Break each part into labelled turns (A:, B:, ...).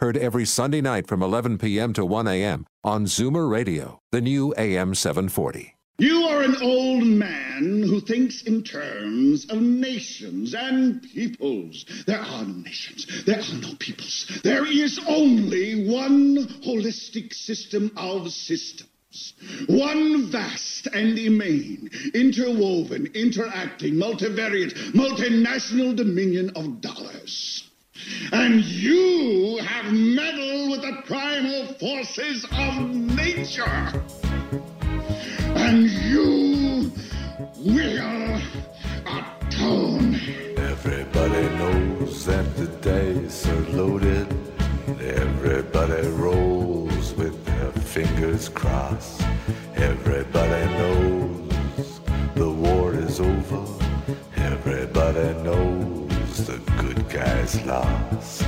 A: Heard every Sunday night from 11 p.m. to 1 a.m. on Zoomer Radio, the new AM 740.
B: You are an old man who thinks in terms of nations and peoples. There are no nations. There are no peoples. There is only one holistic system of systems. One vast and immane, interwoven, interacting, multivariate, multinational dominion of dollars. And you have meddled with the primal forces of nature. And you will atone.
C: Everybody knows that the dice are loaded. Everybody rolls with their fingers crossed. Everybody knows guys lost.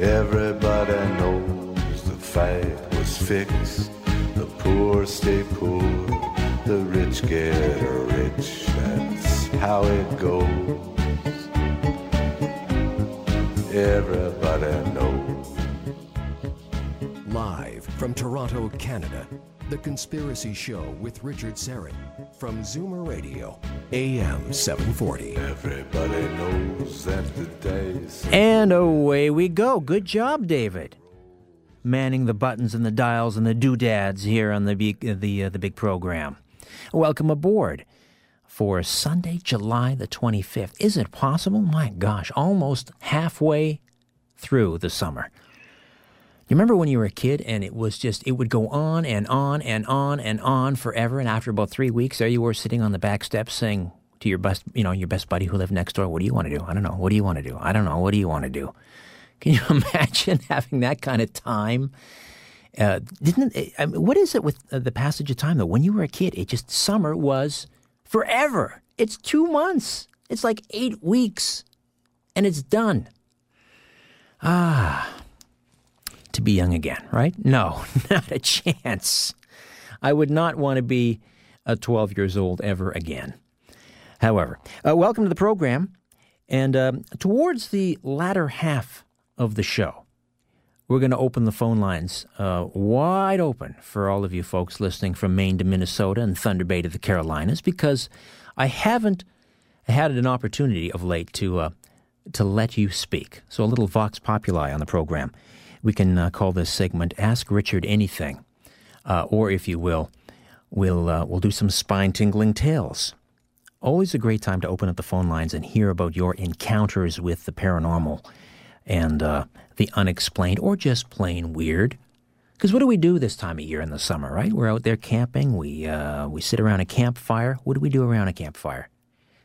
C: Everybody knows the fight was fixed. The poor stay poor. The rich get rich. That's how it goes. Everybody knows.
D: Live from Toronto, Canada, The Conspiracy Show with Richard Syrett from Zoomer Radio, AM 740.
C: Everybody knows that the days.
E: And away we go. Good job, David. Manning the buttons and the dials and the doodads here on the big, uh, the uh, the big program. Welcome aboard for Sunday, July the 25th. Is it possible? My gosh, almost halfway through the summer. You remember when you were a kid and it was just, it would go on and on and on and on forever. And after about three weeks, there you were sitting on the back steps saying to your best, you know, your best buddy who lived next door, what do you want to do? I don't know. What do you want to do? I don't know. What do you want to do? Can you imagine having that kind of time? Uh, didn't I mean, what is it with uh, the passage of time though? When you were a kid, it just summer was forever. It's two months. It's like eight weeks, and it's done. Ah, to be young again, right? No, not a chance. I would not want to be uh, 12 years old ever again. However, uh, welcome to the program. And um, towards the latter half of the show, we're going to open the phone lines uh, wide open for all of you folks listening from Maine to Minnesota and Thunder Bay to the Carolinas because I haven't had an opportunity of late to uh, to let you speak. So a little vox populi on the program. We can uh, call this segment "Ask Richard Anything," uh, or if you will, we'll uh, we'll do some spine tingling tales. Always a great time to open up the phone lines and hear about your encounters with the paranormal and uh, the unexplained or just plain weird. Because what do we do this time of year in the summer, right? We're out there camping. We uh, we sit around a campfire. What do we do around a campfire?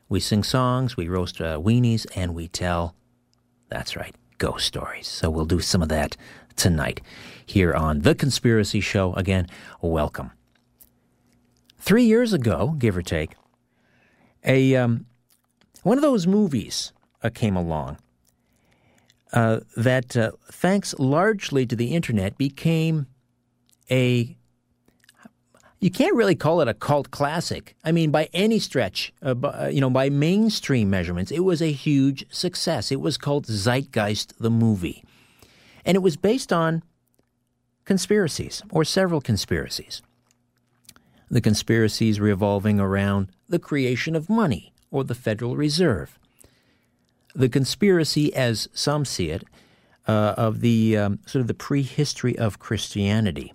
E: We sing songs, we roast uh, weenies, and we tell. That's right, ghost stories. So we'll do some of that tonight here on the Conspiracy Show. Again, welcome. Three years ago, give or take, a um, one of those movies uh, came along uh, that, uh, thanks largely to the internet, became a you can't really call it a cult classic. I mean, by any stretch, uh, by, you know, by mainstream measurements, it was a huge success. It was called Zeitgeist the movie, and it was based on conspiracies or several conspiracies. The conspiracies revolving around the creation of money or the Federal Reserve, the conspiracy, as some see it, uh, of the um, sort of the prehistory of Christianity.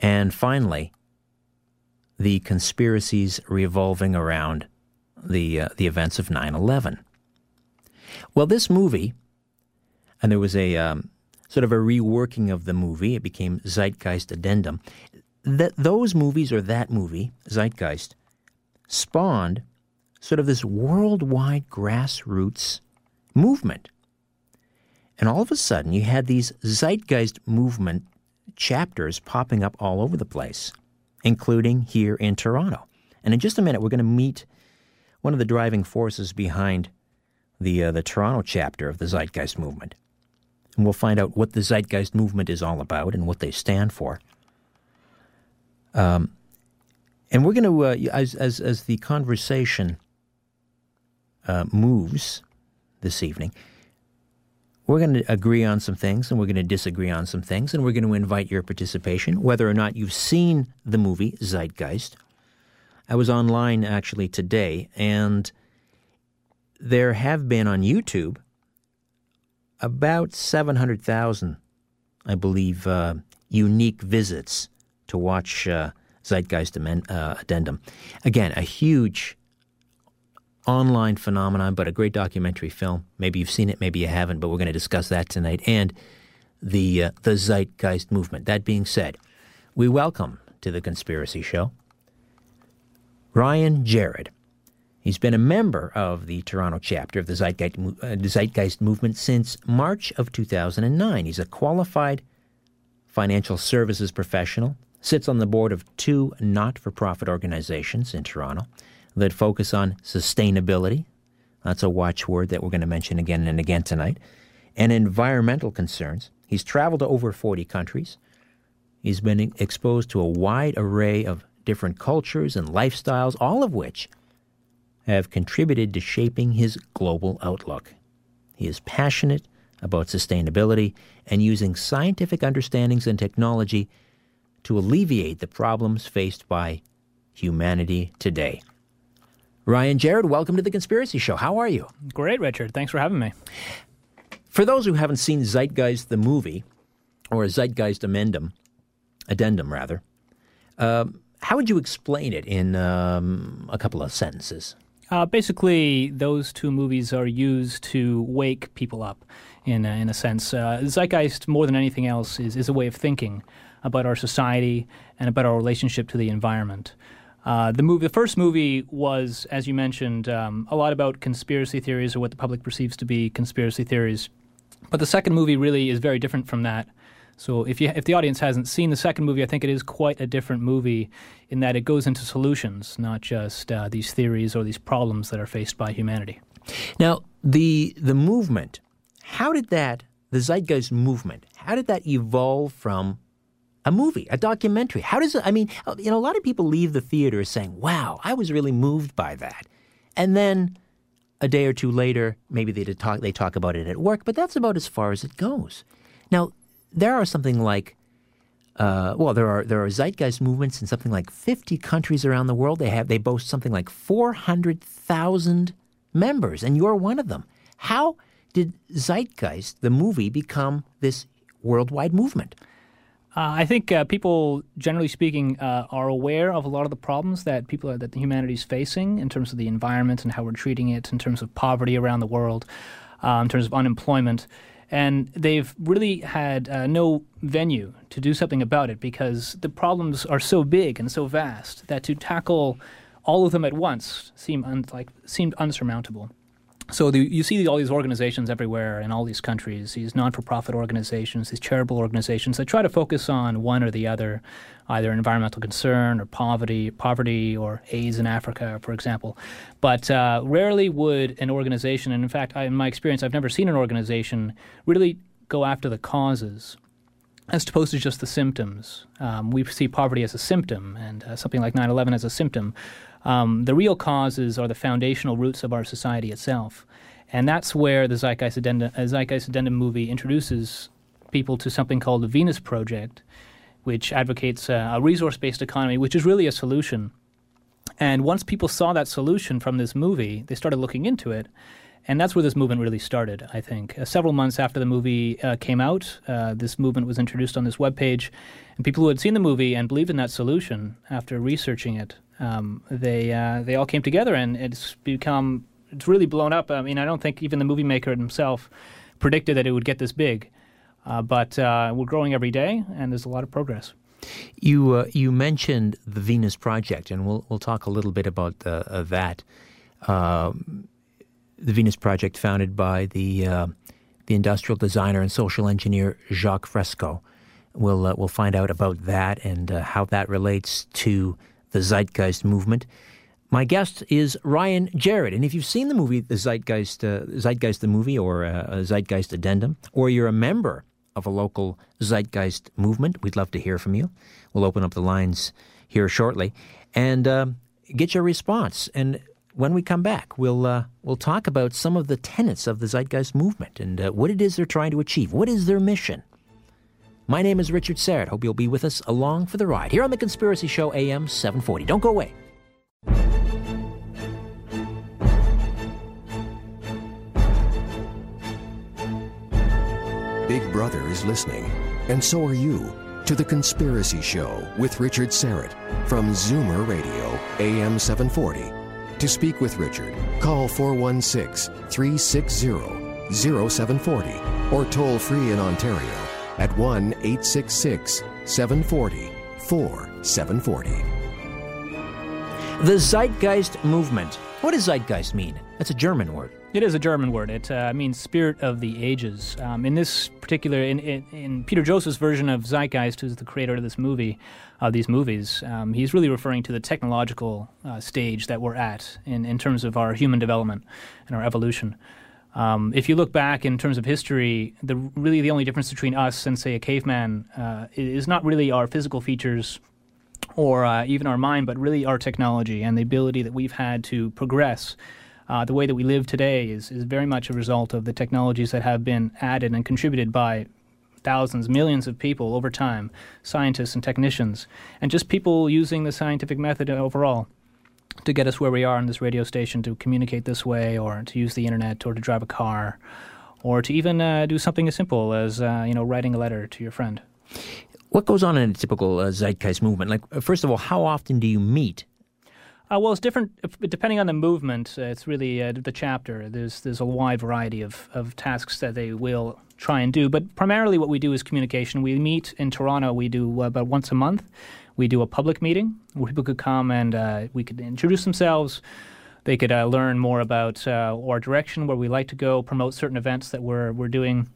E: And finally, the conspiracies revolving around the, uh, the events of 9 11. Well, this movie, and there was a um, sort of a reworking of the movie, it became Zeitgeist Addendum. That those movies, or that movie, Zeitgeist, spawned sort of this worldwide grassroots movement. And all of a sudden, you had these zeitgeist movement chapters popping up all over the place, including here in Toronto. And in just a minute, we're going to meet one of the driving forces behind the uh, the Toronto chapter of the Zeitgeist movement, and we'll find out what the Zeitgeist movement is all about and what they stand for. Um, and we're going to, uh, as as as the conversation uh, moves this evening, we're going to agree on some things and we're going to disagree on some things, and we're going to invite your participation, whether or not you've seen the movie Zeitgeist. I was online actually today, and there have been on YouTube about 700,000, I believe, uh, unique visits to watch uh, Zeitgeist uh, Addendum. Again, a huge online phenomenon, but a great documentary film. Maybe you've seen it, maybe you haven't, but we're going to discuss that tonight. And the uh, the Zeitgeist movement. That being said, we welcome to the Conspiracy Show Ryan Jared. He's been a member of the Toronto chapter of the Zeitgeist, uh, Zeitgeist movement since March of 2009. He's a qualified financial services professional, sits on the board of two not for profit organizations in Toronto that focus on sustainability. That's a watchword that we're going to mention again and again tonight. And environmental concerns. He's traveled to over 40 countries. He's been exposed to a wide array of different cultures and lifestyles, all of which have contributed to shaping his global outlook. He is passionate about sustainability and using scientific understandings and technology to alleviate the problems faced by humanity today. Ryan Jared, welcome to the Conspiracy Show. How are you?
F: Great, Richard. Thanks for having me.
E: For those who haven't seen Zeitgeist the movie, or Zeitgeist Addendum, addendum rather, uh, how would you explain it in um, a couple of sentences?
F: Uh, basically, those two movies are used to wake people up, in a, in a sense. Uh, Zeitgeist, more than anything else, is, is a way of thinking about our society and about our relationship to the environment. Uh, the movie, the first movie was, as you mentioned, um, a lot about conspiracy theories or what the public perceives to be conspiracy theories. But the second movie really is very different from that. So if you if the audience hasn't seen the second movie, I think it is quite a different movie in that it goes into solutions, not just uh, these theories or these problems that are faced by humanity.
E: Now, the the movement, how did that the Zeitgeist movement, how did that evolve from a movie, a documentary? How does it? I mean, you know, a lot of people leave the theater saying, "Wow, I was really moved by that," and then a day or two later, maybe they talk they talk about it at work, but that's about as far as it goes. Now, there are something like uh, well, there are there are zeitgeist movements in something like 50 countries around the world. They have they boast something like 400,000 members, and you're one of them. How did Zeitgeist, the movie, become this worldwide movement?
F: Uh, I think uh, people, generally speaking, uh, are aware of a lot of the problems that people are, that humanity is facing in terms of the environment and how we're treating it, in terms of poverty around the world, uh, in terms of unemployment and they've really had uh, no venue to do something about it because the problems are so big and so vast that to tackle all of them at once seem un- like seemed unsurmountable. So the, you see all these organizations everywhere in all these countries, these non-for-profit organizations, these charitable organizations that try to focus on one or the other, either environmental concern or poverty, poverty or AIDS in Africa, for example. But uh, rarely would an organization, and in fact, I, in my experience, I've never seen an organization really go after the causes as opposed to just the symptoms. Um, we see poverty as a symptom and uh, something like 9 11 as a symptom. Um, the real causes are the foundational roots of our society itself. And that's where the Zeitgeist Addendum, uh, Zeitgeist Addendum movie introduces people to something called the Venus Project, which advocates uh, a resource based economy, which is really a solution. And once people saw that solution from this movie, they started looking into it. And that's where this movement really started, I think. Uh, several months after the movie uh, came out, uh, this movement was introduced on this webpage. And people who had seen the movie and believed in that solution after researching it um, they uh, they all came together, and it's become it's really blown up. I mean, I don't think even the movie maker himself predicted that it would get this big, uh, but uh, we're growing every day, and there's a lot of progress.
E: You uh, you mentioned the Venus Project, and we'll we'll talk a little bit about uh, that. Um, the Venus Project, founded by the uh, the industrial designer and social engineer Jacques Fresco. We'll, we'll find out about that and how that relates to the Zeitgeist movement. My guest is Ryan Jarrett, and if you've seen the movie The Zeitgeist, uh, Zeitgeist the movie, or uh, Zeitgeist addendum, or you're a member of a local Zeitgeist movement, we'd love to hear from you. We'll open up the lines here shortly and uh, get your response. And when we come back, we'll uh, we'll talk about some of the tenets of the Zeitgeist movement and uh, what it is they're trying to achieve. What is their mission? My name is Richard Syrett. Hope you'll be with us along for the ride here on the Conspiracy Show AM 740. Don't go away.
D: Big Brother is listening, and so are you, to The Conspiracy Show with Richard Syrett from Zoomer Radio, AM 740. To speak with Richard, call 416 360 0740 or toll free in Ontario at 1 866 740 4740.
E: The Zeitgeist movement. What does Zeitgeist mean? That's a German word.
F: It is a German word. It uh, means spirit of the ages. Um, in this particular, in, in, in, Peter Joseph's version of Zeitgeist, who's the creator of this movie, of these movies, um, he's really referring to the technological uh, stage that we're at in, in terms of our human development and our evolution. Um, if you look back in terms of history, the really the only difference between us and say a caveman uh, is not really our physical features or uh, even our mind, but really our technology and the ability that we've had to progress. Uh, the way that we live today is, is very much a result of the technologies that have been added and contributed by thousands, millions of people over time, scientists and technicians, and just people using the scientific method overall to get us where we are on this radio station to communicate this way, or to use the internet, or to drive a car, or to even uh, do something as simple as uh, you know writing a letter to your friend.
E: What goes on in a typical uh, zeitgeist movement? Like, first of all, how often do you meet
F: uh, well, it's different depending on the movement. Uh, it's really uh, the chapter. There's there's a wide variety of, of tasks that they will try and do, but primarily what we do is communication. We meet in Toronto. We do uh, about once a month. We do a public meeting where people could come and uh, we could introduce themselves. They could uh, learn more about our direction, where we like to go, promote certain events that we're we're doing.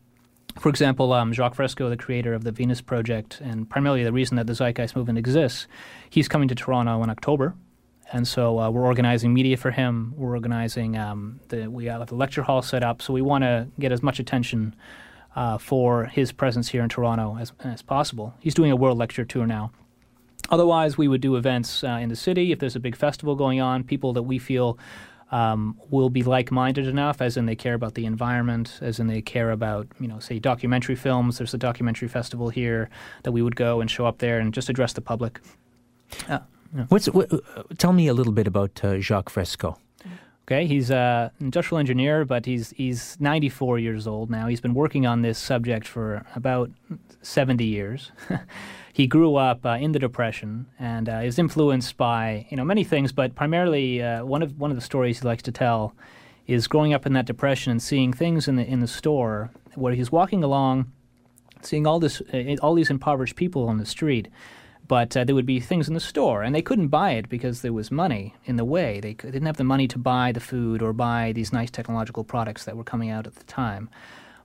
F: For example, um, Jacques Fresco, the creator of the Venus Project, and primarily the reason that the Zeitgeist movement exists, he's coming to Toronto in October and so uh, we're organizing media for him. We're organizing um, the we have the lecture hall set up, so we want to get as much attention uh, for his presence here in Toronto as, as possible. He's doing a world lecture tour now. Otherwise, we would do events uh, in the city if there's a big festival going on. People that we feel um, will be like-minded enough, as in they care about the environment, as in they care about, you know, say documentary films. There's a documentary festival here that we would go and show up there and just address the public.
E: Uh, yeah. What's what, uh, tell me a little bit about uh, Jacques Fresco.
F: Okay, he's an industrial engineer, but he's he's 94 years old now. He's been working on this subject for about 70 years. he grew up uh, in the Depression and uh, is influenced by you know many things, but primarily uh, one of one of the stories he likes to tell is growing up in that Depression and seeing things in the in the store where he's walking along, seeing all this uh, all these impoverished people on the street but uh, there would be things in the store, and they couldn't buy it because there was money in the way. They, they didn't have the money to buy the food or buy these nice technological products that were coming out at the time.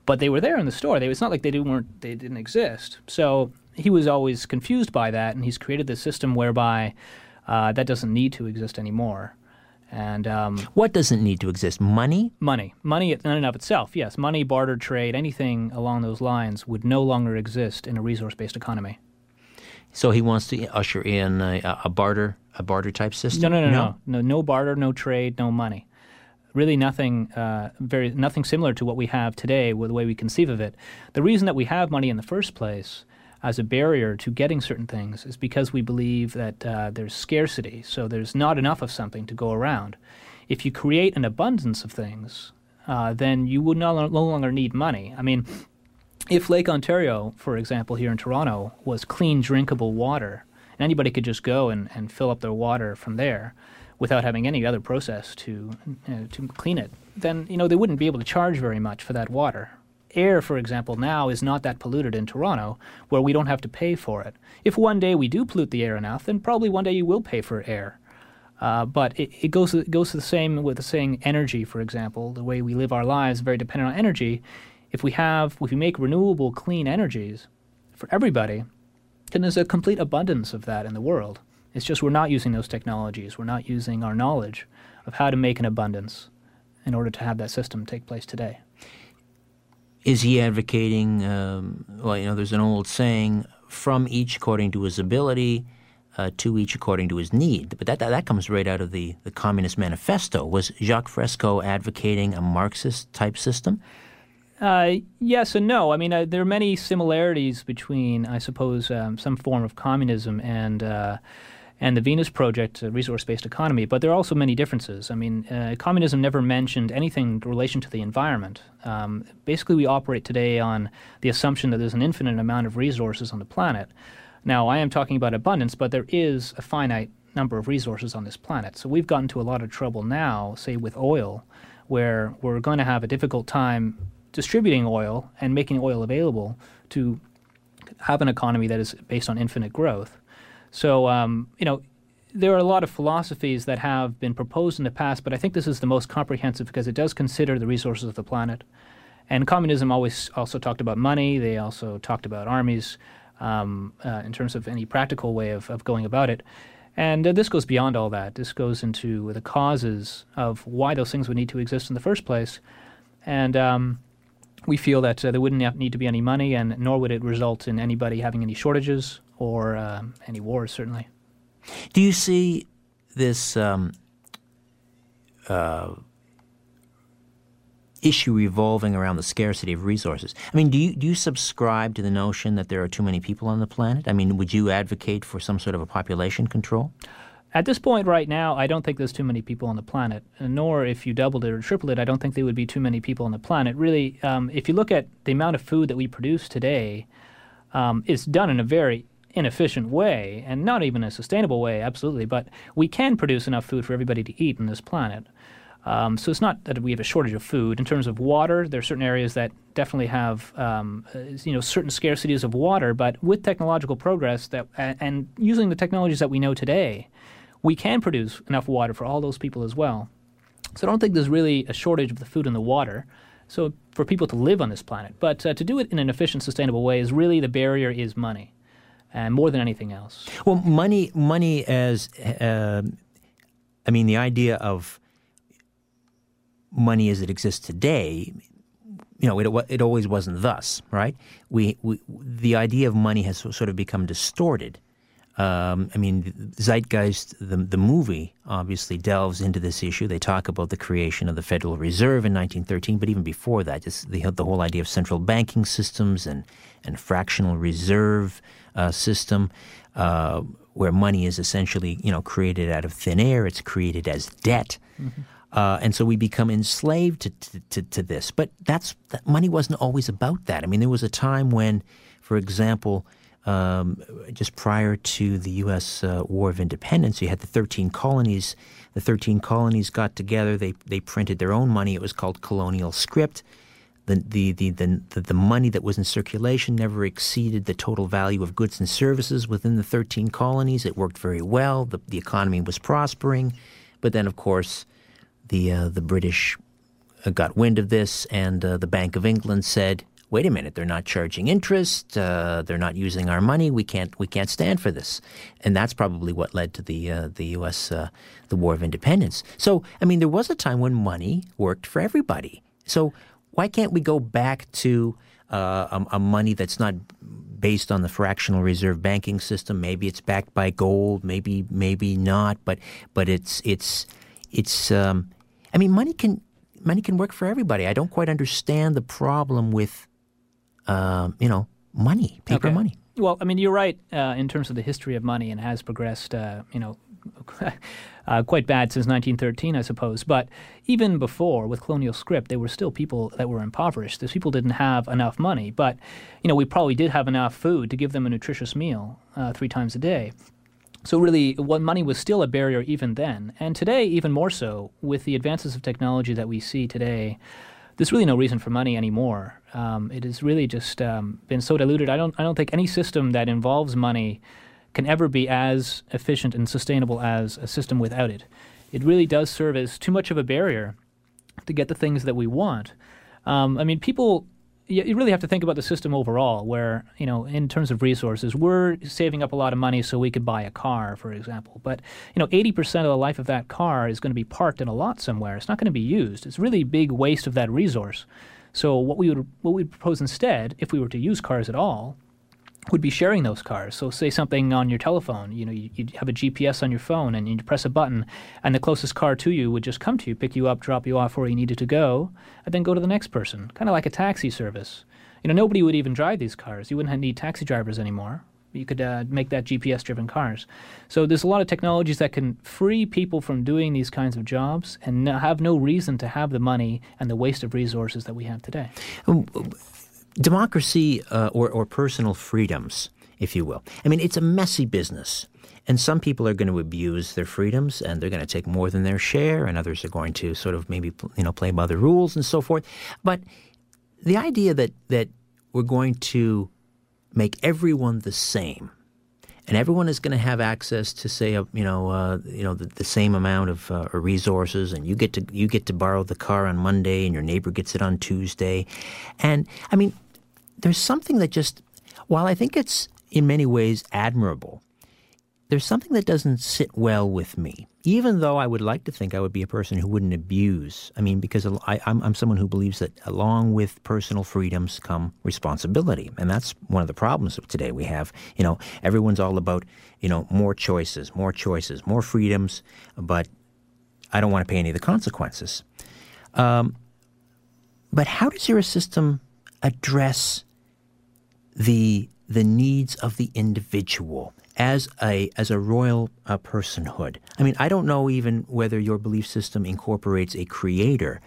F: But they were there in the store. They, it's not like they didn't, weren't, they didn't exist. So he was always confused by that, and he's created this system whereby uh, that doesn't need to exist anymore. And um,
E: what doesn't need to exist? Money?
F: Money. Money in and of itself, yes. Money, barter, trade, anything along those lines would no longer exist in a resource based economy.
E: So he wants to usher in a, a barter, a barter type system.
F: No, no, no, no, no, no barter, no trade, no money. Really, nothing uh, very nothing similar to what we have today, with the way we conceive of it. The reason that we have money in the first place as a barrier to getting certain things is because we believe that uh, there's scarcity, so there's not enough of something to go around. If you create an abundance of things, uh, then you would no, no longer need money. I mean, if Lake Ontario, for example, here in Toronto, was clean, drinkable water, and anybody could just go and, and fill up their water from there without having any other process to, you know, to clean it, then you know they wouldn't be able to charge very much for that water. Air, for example, now is not that polluted in Toronto, where we don't have to pay for it. If one day we do pollute the air enough, then probably one day you will pay for air. Uh, but it, it goes it goes to the same with the saying energy, for example. The way we live our lives, very dependent on energy if we have, if we make renewable clean energies for everybody, then there's a complete abundance of that in the world. It's just we're not using those technologies. We're not using our knowledge of how to make an abundance in order to have that system take place today.
E: Is he advocating? Um, well, you know, there's an old saying: "From each according to his ability, uh, to each according to his need." But that, that that comes right out of the the Communist Manifesto. Was Jacques Fresco advocating a Marxist type system?
F: Uh, yes and no. I mean, uh, there are many similarities between, I suppose, um, some form of communism and uh, and the Venus Project, a resource-based economy. But there are also many differences. I mean, uh, communism never mentioned anything in relation to the environment. Um, basically, we operate today on the assumption that there's an infinite amount of resources on the planet. Now, I am talking about abundance, but there is a finite number of resources on this planet. So we've gotten to a lot of trouble now, say with oil, where we're going to have a difficult time distributing oil and making oil available to have an economy that is based on infinite growth. So, um, you know, there are a lot of philosophies that have been proposed in the past, but I think this is the most comprehensive because it does consider the resources of the planet. And communism always also talked about money. They also talked about armies um, uh, in terms of any practical way of, of going about it. And uh, this goes beyond all that. This goes into the causes of why those things would need to exist in the first place. And um, we feel that uh, there wouldn't need to be any money, and nor would it result in anybody having any shortages or um, any wars, certainly.
E: Do you see this um, uh, issue revolving around the scarcity of resources? I mean, do you do you subscribe to the notion that there are too many people on the planet? I mean, would you advocate for some sort of a population control?
F: At this point, right now, I don't think there's too many people on the planet. Nor, if you doubled it or tripled it, I don't think there would be too many people on the planet. Really, um, if you look at the amount of food that we produce today, um, it's done in a very inefficient way, and not even a sustainable way, absolutely. But we can produce enough food for everybody to eat on this planet. Um, so it's not that we have a shortage of food. In terms of water, there are certain areas that definitely have, um, uh, you know, certain scarcities of water. But with technological progress that and, using the technologies that we know today, we can produce enough water for all those people as well. So I don't think there's really a shortage of the food and the water. So for people to live on this planet, but uh, to do it in an efficient, sustainable way is really the barrier is money, and more than anything else.
E: Well, money, money as, uh, I mean, the idea of money as it exists today you know, it, it always wasn't thus, right? We, we, the idea of money has sort of become distorted um, I mean, Zeitgeist, the, the movie, obviously delves into this issue. They talk about the creation of the Federal Reserve in 1913, but even before that, just the, the whole idea of central banking systems and, and fractional reserve uh, system, uh, where money is essentially, you know, created out of thin air. It's created as debt. Mm-hmm. Uh, and so we become enslaved to, to, to, this. But that's that money wasn't always about that. I mean, there was a time when, for example, um, just prior to the U.S. Uh, War of Independence, you had the 13 colonies. The 13 colonies got together. They they printed their own money. It was called colonial script. The, the, the, the, the money that was in circulation never exceeded the total value of goods and services within the 13 colonies. It worked very well. The, the economy was prospering. But then, of course, the, uh, the British uh, got wind of this, and uh, the Bank of England said, wait a minute, they're not charging interest, uh, they're not using our money, we can't we can't stand for this, and that's probably what led to the uh, the U.S. Uh, the War of Independence. So I mean, there was a time when money worked for everybody. So why can't we go back to uh, a, a money that's not based on the fractional reserve banking system? Maybe it's backed by gold, maybe maybe not, but but it's it's it's. Um, I mean, money can money can work for everybody. I don't quite understand the problem with uh, you know, money, paper okay. money.
F: Well, I mean, you're right uh, in terms of the history of money, and has progressed, uh, you know, uh, quite bad since 1913, I suppose. But even before, with colonial script, there were still people that were impoverished. Those people didn't have enough money, but you know, we probably did have enough food to give them a nutritious meal uh, three times a day. So really, what money was still a barrier even then, and today even more so with the advances of technology that we see today there's really no reason for money anymore. Um, it has really just um, been so diluted. I don't I don't think any system that involves money can ever be as efficient and sustainable as a system without it. It really does serve as too much of a barrier to get the things that we want. Um, I mean, people you you really have to think about the system overall, where, you know, in terms of resources, we're saving up a lot of money so we could buy a car, for example. But, you know, 80% of the life of that car is going to be parked in a lot somewhere. It's not going to be used. It's really big waste of that resource. So what we would what we would propose instead, if we were to use cars at all, would be sharing those cars. So say something on your telephone, you know, you, you have a GPS on your phone and you press a button and the closest car to you would just come to you, pick you up, drop you off where you needed to go, and then go to the next person, kind of like a taxi service. You know, nobody would even drive these cars. You wouldn't need taxi drivers anymore. You could uh, make that GPS driven cars. So there's a lot of technologies that can free people from doing these kinds of jobs and have no reason to have the money and the waste of resources that we have today.
E: democracy uh, or, or personal freedoms, if you will. I mean, it's a messy business. And some people are going to abuse their freedoms and they're going to take more than their share, and others are going to sort of maybe you know play by the rules and so forth. But the idea that, that we're going to make everyone the same. And everyone is going to have access to say a, you know uh, you know the, the, same amount of uh, resources and you get to you get to borrow the car on Monday and your neighbor gets it on Tuesday. And I mean there's something that just while I think it's in many ways admirable there's something that doesn't sit well with me even though I would like to think I would be a person who wouldn't abuse, I mean, because I, am someone who believes that along with personal freedoms come responsibility. And that's one of the problems of today. We have, you know, everyone's all about, you know, more choices, more choices, more freedoms, but I don't want to pay any of the consequences. Um, but how does your system address the the needs of the individual? As a as a royal uh, personhood. I mean, I don't know even whether your belief system incorporates a creator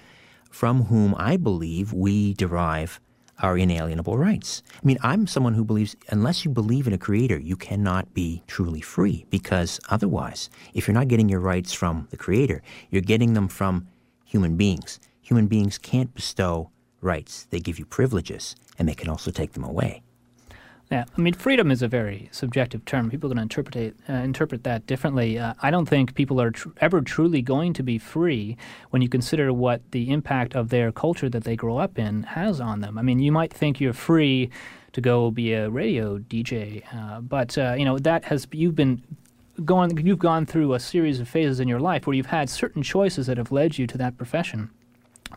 E: from whom I believe we derive our inalienable rights. I mean, I'm someone who believes unless you believe in a creator, you cannot be truly free because otherwise, if you're not getting your rights from the creator, you're getting them from human beings. Human beings can't bestow rights. They give you privileges and they can also take them away.
F: Yeah, I mean, freedom is a very subjective term. People are going to interpret uh, interpret that differently. Uh, I don't think people are tr- ever truly going to be free when you consider what the impact of their culture that they grow up in has on them. I mean, you might think you're free to go be a radio DJ, uh, but uh, you know that has you've been going you've gone through a series of phases in your life where you've had certain choices that have led you to that profession.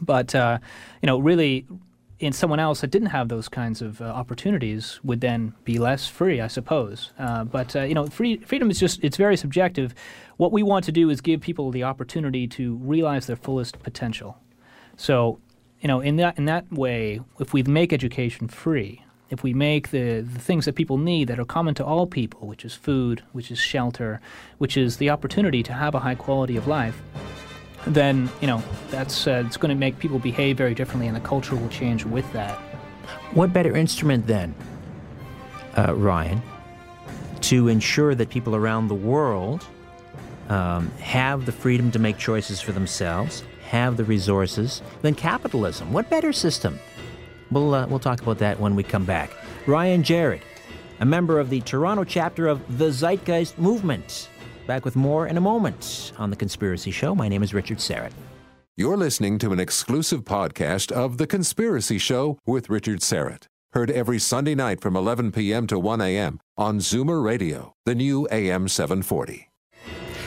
F: But uh, you know, really, in someone else that didn't have those kinds of uh, opportunities would then be less free, I suppose. Uh, but uh, you know, free, freedom is just it's very subjective. What we want to do is give people the opportunity to realize their fullest potential. So, you know, in that in that way, if we make education free, if we make the, the things that people need that are common to all people, which is food, which is shelter, which is the opportunity to have a high quality of life, then you know that's uh, it's going to make people behave very differently, and the culture will change with that.
E: What better instrument then, uh, Ryan, to ensure that people around the world um, have the freedom to make choices for themselves, have the resources, than capitalism? What better system? We'll uh, we'll talk about that when we come back. Ryan Jared, a member of the Toronto chapter of the Zeitgeist Movement. Back with more in a moment on The Conspiracy Show. My name is Richard Syrett.
A: You're listening to an exclusive podcast of The Conspiracy Show with Richard Syrett. Heard every Sunday night from 11 p.m. to 1 a.m. on Zoomer Radio, the new AM 740.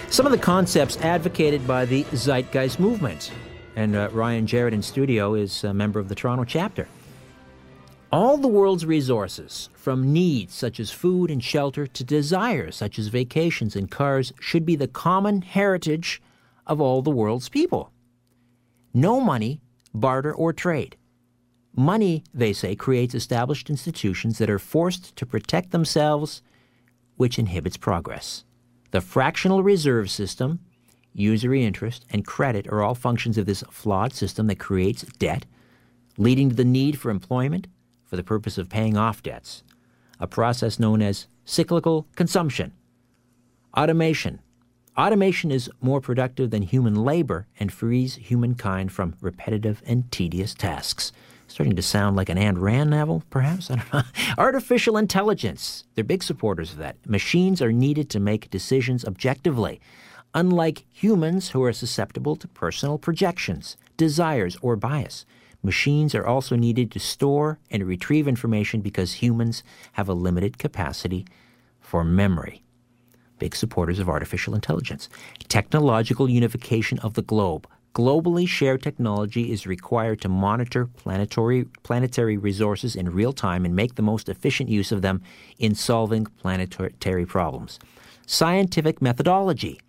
E: Some of the concepts advocated by the Zeitgeist movement. And uh, Ryan Jarrett in studio is a member of the Toronto chapter. All the world's resources, from needs such as food and shelter to desires such as vacations and cars, should be the common heritage of all the world's people. No money, barter, or trade. Money, they say, creates established institutions that are forced to protect themselves, which inhibits progress. The fractional reserve system, usury interest, and credit are all functions of this flawed system that creates debt, leading to the need for employment for the purpose of paying off debts, a process known as cyclical consumption. Automation. Automation is more productive than human labor and frees humankind from repetitive and tedious tasks. Starting to sound like an Ayn Rand novel, perhaps? I don't know. Artificial intelligence. They're big supporters of that. Machines are needed to make decisions objectively, unlike humans who are susceptible to personal projections, desires, or bias. Machines are also needed to store and retrieve information because humans have a limited capacity for memory. Big supporters of artificial intelligence. Technological unification of the globe. Globally shared technology is required to monitor planetary, planetary resources in real time and make the most efficient use of them in solving planetary problems. Scientific methodology.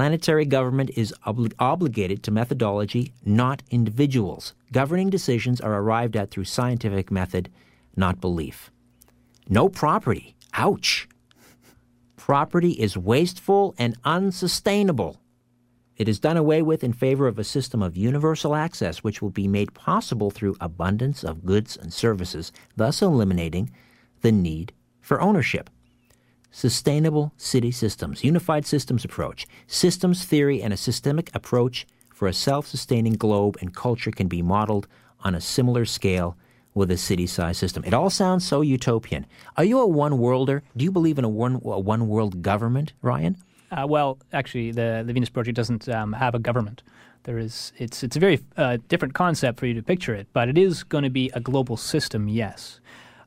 E: Planetary government is obli- obligated to methodology, not individuals. Governing decisions are arrived at through scientific method, not belief. No property. Ouch. Property is wasteful and unsustainable. It is done away with in favor of a system of universal access, which will be made possible through abundance of goods and services, thus eliminating the need for ownership. Sustainable city systems, unified systems approach, systems theory, and a systemic approach for a self sustaining globe and culture can be modeled on a similar scale with a city sized system. It all sounds so utopian. Are you a one worlder? Do you believe in a one, a one world government, Ryan?
F: Uh, well, actually, the the Venus Project doesn't um, have a government. There is it's it's a very uh, different concept for you to picture it, but it is going to be a global system. Yes,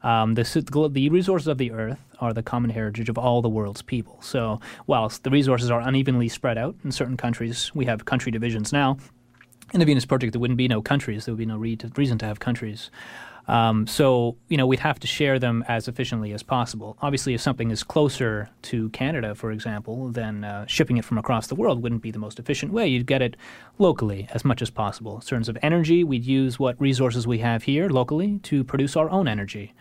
F: um, the the resources of the Earth are the common heritage of all the world's people. So, whilst the resources are unevenly spread out in certain countries, we have country divisions now. In the Venus Project, there wouldn't be no countries. There would be no re- reason to have countries. Um, so, you know, we'd have to share them as efficiently as possible. Obviously, if something is closer to Canada, for example, then uh, shipping it from across the world wouldn't be the most efficient way. You'd get it locally as much as possible. In terms of energy, we'd use what resources we have here locally to produce our own energy,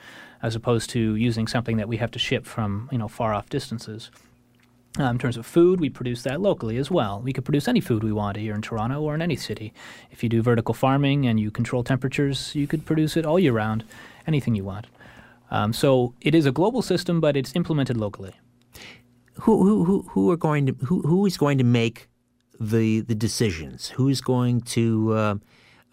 F: as opposed to using something that we have to ship from, you know, far off distances. Uh, in terms of food, we produce that locally as well. We could produce any food we want here in Toronto or in any city. If you do vertical farming and you control temperatures, you could produce it all year round, anything you want. Um, so it is a global system, but it's implemented locally.
E: Who, who, who, who are going to who, who is going to make the the decisions? Who is going to uh,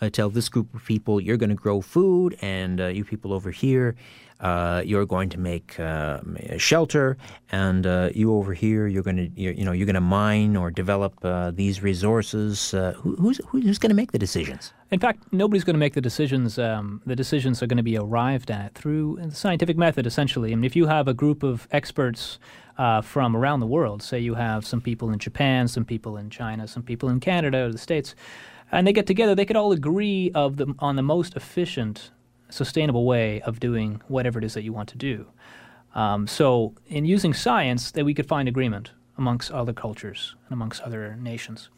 E: uh, tell this group of people you're going to grow food, and uh, you people over here uh, you're going to make uh, shelter, and uh, you over here, you're going to you know you're going to mine or develop uh, these resources. Who, who's who's going to make the decisions?
F: In fact, nobody's going to make the decisions. Um, the decisions are going to be arrived at through the scientific method, essentially. I mean, if you have a group of experts uh, from around the world, say you have some people in Japan, some people in China, some people in Canada or the States, and they get together, they could all agree of the, on the most efficient sustainable way of doing whatever it is that you want to do. Um, so, in using science, that we could find agreement amongst other cultures and amongst other nations.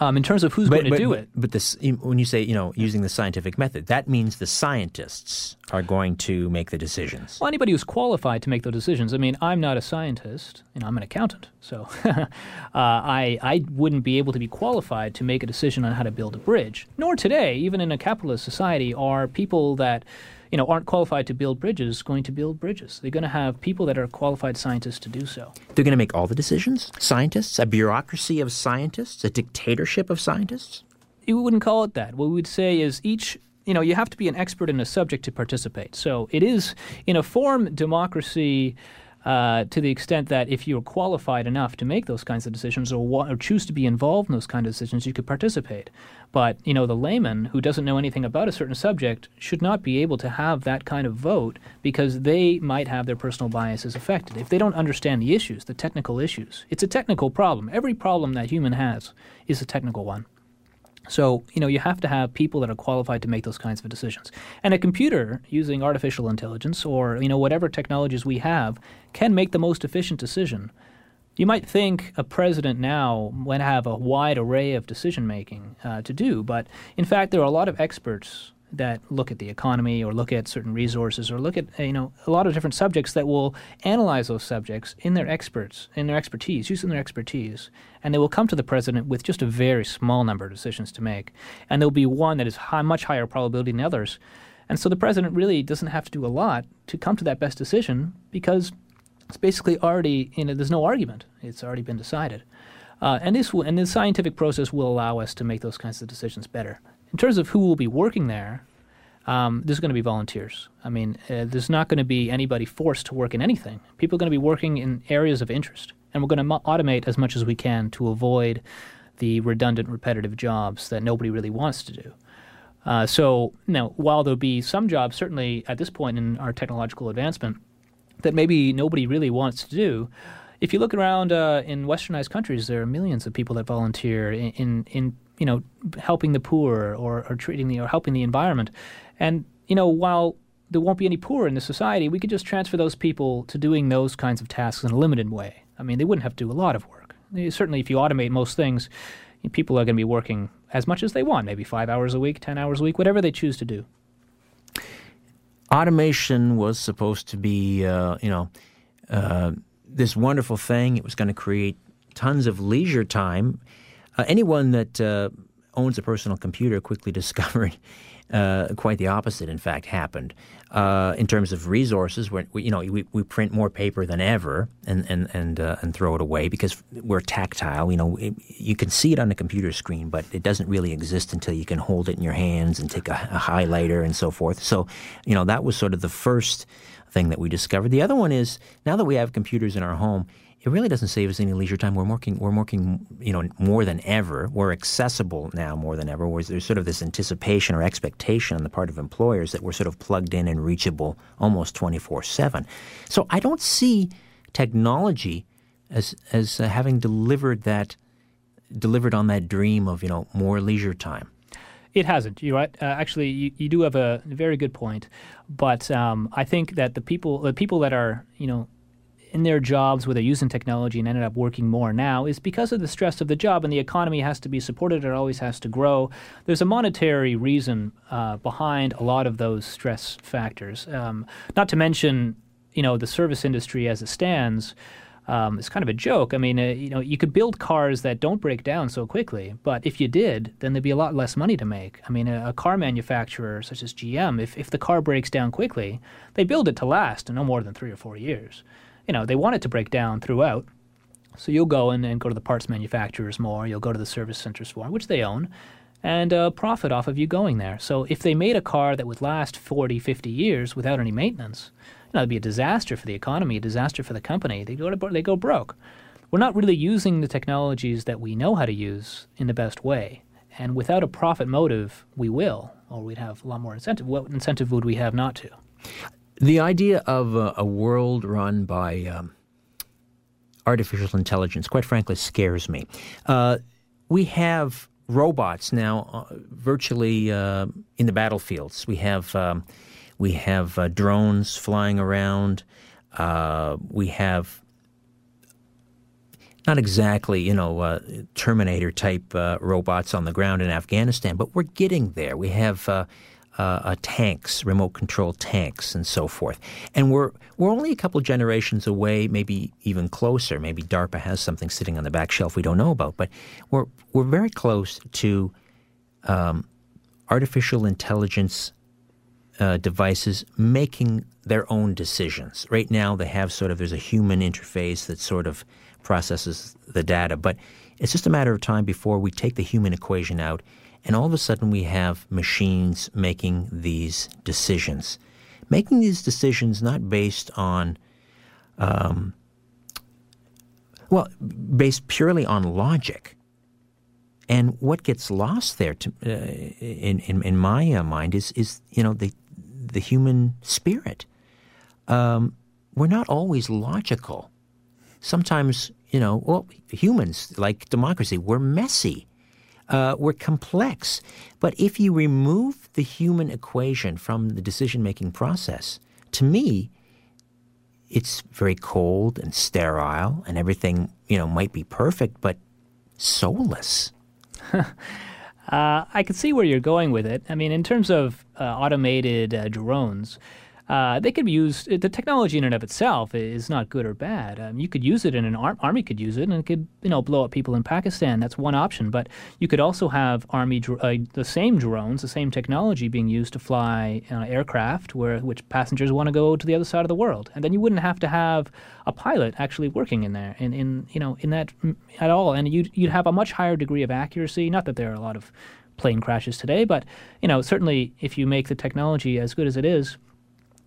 F: Um, in terms of who's
E: but,
F: going to
E: but,
F: do it.
E: But this, when you say, you know, using the scientific method, that means the scientists are going to make the decisions.
F: Well, anybody who's qualified to make those decisions. I mean, I'm not a scientist. You know, I'm an accountant, so uh, I I wouldn't be able to be qualified to make a decision on how to build a bridge. Nor today, even in a capitalist society, are people that you know, aren't qualified to build bridges going to build bridges. They're going to have people that are qualified scientists to do so.
E: They're going to make all the decisions? Scientists? A bureaucracy of scientists? A dictatorship of scientists?
F: We wouldn't call it that. What we would say is each you know, you have to be an expert in a subject to participate. So it is, in a form, democracy uh, to the extent that if you're qualified enough to make those kinds of decisions or, wa- or, choose to be involved in those kinds of decisions, you could participate. But you know, the layman who doesn't know anything about a certain subject should not be able to have that kind of vote because they might have their personal biases affected if they don't understand the issues, the technical issues. It's a technical problem. Every problem that human has is a technical one. So, you know, you have to have people that are qualified to make those kinds of decisions. And a computer using artificial intelligence or, you know, whatever technologies we have can make the most efficient decision. You might think a president now would have a wide array of decision making uh, to do, but in fact, there are a lot of experts that look at the economy or look at certain resources or look at you know a lot of different subjects that will analyze those subjects in their experts in their expertise using their expertise. And they will come to the president with just a very small number of decisions to make. And there'll be one that is high, much higher probability than others. And so the president really doesn't have to do a lot to come to that best decision because it's basically already you know there's no argument. It's already been decided. Uh, and this will, and the scientific process will allow us to make those kinds of decisions better in terms of who will be working there, um, there's going to be volunteers. I mean, uh, there's not going to be anybody forced to work in anything. People are going to be working in areas of interest, and we're going to mo- automate as much as we can to avoid the redundant, repetitive jobs that nobody really wants to do. Uh, so, now, while there'll be some jobs, certainly at this point in our technological advancement, that maybe nobody really wants to do, if you look around uh, in westernized countries, there are millions of people that volunteer in, in, in you know, helping the poor or, or treating the or helping the environment. And you know, while there won't be any poor in the society, we could just transfer those people to doing those kinds of tasks in a limited way. I mean, they wouldn't have to do a lot of work. Certainly, if you automate most things, people are going to be working as much as they want, maybe five hours a week, ten hours a week, whatever they choose to do.
E: Automation was supposed to be, uh, you know, uh, this wonderful thing. It was going to create tons of leisure time. Uh, anyone that uh, owns a personal computer quickly discovered uh, quite the opposite, in fact, happened. Uh, in terms of resources, we, you know, we, we print more paper than ever and and and, uh, and throw it away because we're tactile. You know, it, you can see it on the computer screen, but it doesn't really exist until you can hold it in your hands and take a, a highlighter and so forth. So, you know, that was sort of the first thing that we discovered. The other one is now that we have computers in our home, it really doesn't save us any leisure time. We're working, we're working, you know, more than ever. We're accessible now more than ever. Whereas there's sort of this anticipation or expectation on the part of employers that we're sort of plugged in and reachable almost 24/7. So I don't see technology as as uh, having delivered that delivered on that dream of you know more leisure time.
F: It hasn't. You're right. Uh, actually, you, you do have a very good point, but um, I think that the people the people that are you know in their jobs where they're using technology and ended up working more now is because of the stress of the job and the economy has to be supported. It always has to grow. There's a monetary reason uh, behind a lot of those stress factors. Um, not to mention, you know, the service industry as it stands. Um, it's kind of a joke. I mean, uh, you know, you could build cars that don't break down so quickly, but if you did, then there'd be a lot less money to make. I mean, a, a car manufacturer such as GM, if, if the car breaks down quickly, they build it to last no more than three or four years you know, they want it to break down throughout. So you'll go in and go to the parts manufacturers more, you'll go to the service centers more, which they own, and uh, profit off of you going there. So if they made a car that would last 40, 50 years without any maintenance, you know, it'd be a disaster for the economy, a disaster for the company. They go, to, they go broke. We're not really using the technologies that we know how to use in the best way. And without a profit motive, we will, or we'd have a lot more incentive. What incentive would we have not to?
E: The idea of a, a world run by um, artificial intelligence, quite frankly, scares me. Uh, we have robots now uh, virtually uh, in the battlefields. We have um, we have uh, drones flying around. Uh, we have not exactly, you know, uh, Terminator type uh, robots on the ground in Afghanistan, but we're getting there. We have uh, uh, tanks, remote control tanks, and so forth. And we're we're only a couple generations away, maybe even closer. Maybe DARPA has something sitting on the back shelf we don't know about, but we're we're very close to um, artificial intelligence uh, devices making their own decisions. Right now, they have sort of there's a human interface that sort of processes the data, but it's just a matter of time before we take the human equation out and all of a sudden, we have machines making these decisions. Making these decisions not based on, um, well, based purely on logic. And what gets lost there, to, uh, in, in, in my uh, mind, is is you know the the human spirit. Um, we're not always logical. Sometimes, you know, well, humans like democracy, we're messy uh, were complex. But if you remove the human equation from the decision making process, to me, it's very cold and sterile, and everything you know might be perfect, but soulless.
F: uh, I can see where you're going with it. I mean, in terms of uh, automated uh, drones, uh, they could be used. The technology in and of itself is not good or bad. Um, you could use it and an ar- army could use it and it could you know blow up people in Pakistan. That's one option. But you could also have army dr- uh, the same drones, the same technology being used to fly uh, aircraft where which passengers want to go to the other side of the world, and then you wouldn't have to have a pilot actually working in there in, in you know in that mm, at all, and you'd you'd have a much higher degree of accuracy. Not that there are a lot of plane crashes today, but you know certainly if you make the technology as good as it is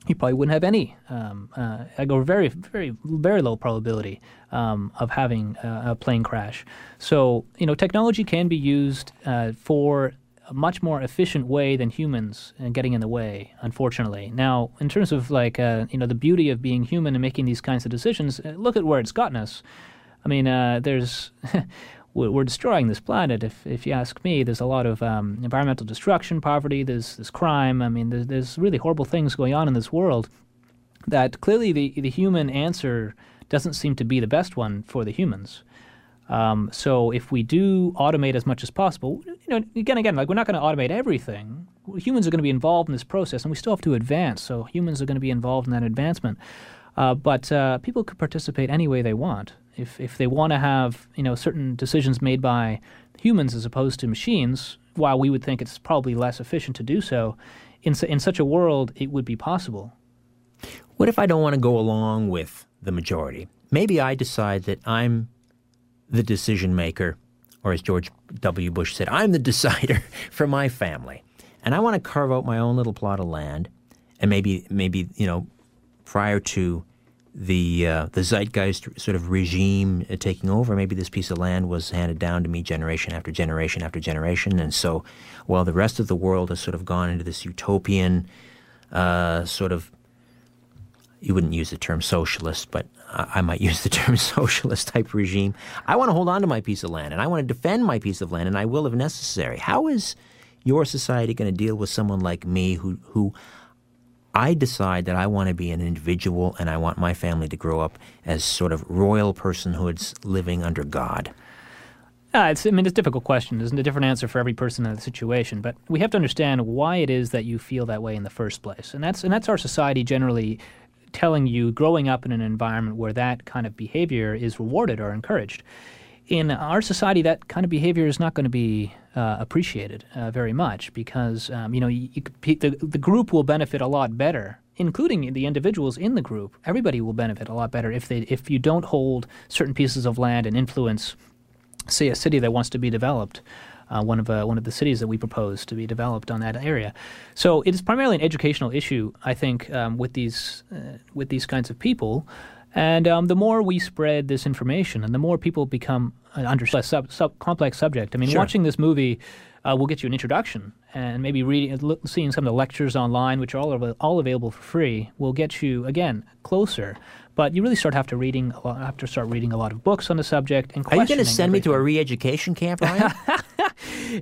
F: you probably wouldn't have any. Um, uh, I go very, very, very low probability um, of having a plane crash. So you know, technology can be used uh, for a much more efficient way than humans and getting in the way, unfortunately. Now, in terms of like uh, you know the beauty of being human and making these kinds of decisions, uh, look at where it's gotten us. I mean, uh, there's we're destroying this planet. If if you ask me, there's a lot of um, environmental destruction, poverty, there's there's crime. I mean, there's, there's really horrible things going on in this world. That clearly the the human answer doesn't seem to be the best one for the humans. Um, so if we do automate as much as possible, you know, again, again, like we're not going to automate everything. Humans are going to be involved in this process, and we still have to advance. So humans are going to be involved in that advancement. Uh, but uh, people could participate any way they want. If if they want to have you know certain decisions made by humans as opposed to machines, while we would think it's probably less efficient to do so, in in such a world, it would be possible.
E: What if I don't want to go along with the majority? Maybe I decide that I'm the decision maker, or as George W. Bush said, I'm the decider for my family. And I want to carve out my own little plot of land, and maybe, maybe you know, prior to the uh, the zeitgeist sort of regime uh, taking over, maybe this piece of land was handed down to me generation after generation after generation, and so while the rest of the world has sort of gone into this utopian uh, sort of you wouldn't use the term socialist, but I might use the term socialist type regime. I want to hold on to my piece of land and I want to defend my piece of land and I will if necessary. How is your society going to deal with someone like me who, who I decide that I want to be an individual and I want my family to grow up as sort of royal personhoods living under God?
F: Uh, it's, I mean, it's a difficult question. There's a different answer for every person in the situation, but we have to understand why it is that you feel that way in the first place, and that's and that's our society generally telling you growing up in an environment where that kind of behavior is rewarded or encouraged. In our society, that kind of behavior is not going to be uh, appreciated uh, very much because um, you know you, you, the the group will benefit a lot better, including the individuals in the group. Everybody will benefit a lot better if they if you don't hold certain pieces of land and influence, say a city that wants to be developed uh, one of uh, one of the cities that we propose to be developed on that area. So it is primarily an educational issue, I think, um, with these uh, with these kinds of people. And um, the more we spread this information, and the more people become uh, understand a sub, sub, complex subject. I mean,
E: sure.
F: watching this movie uh, will get you an introduction, and maybe reading, seeing some of the lectures online, which are all, all available for free, will get you again closer. But you really start have to reading a lot, have to start reading a lot of books on the subject. And
E: are you going
F: to
E: send
F: everything.
E: me to a re-education camp, Ryan?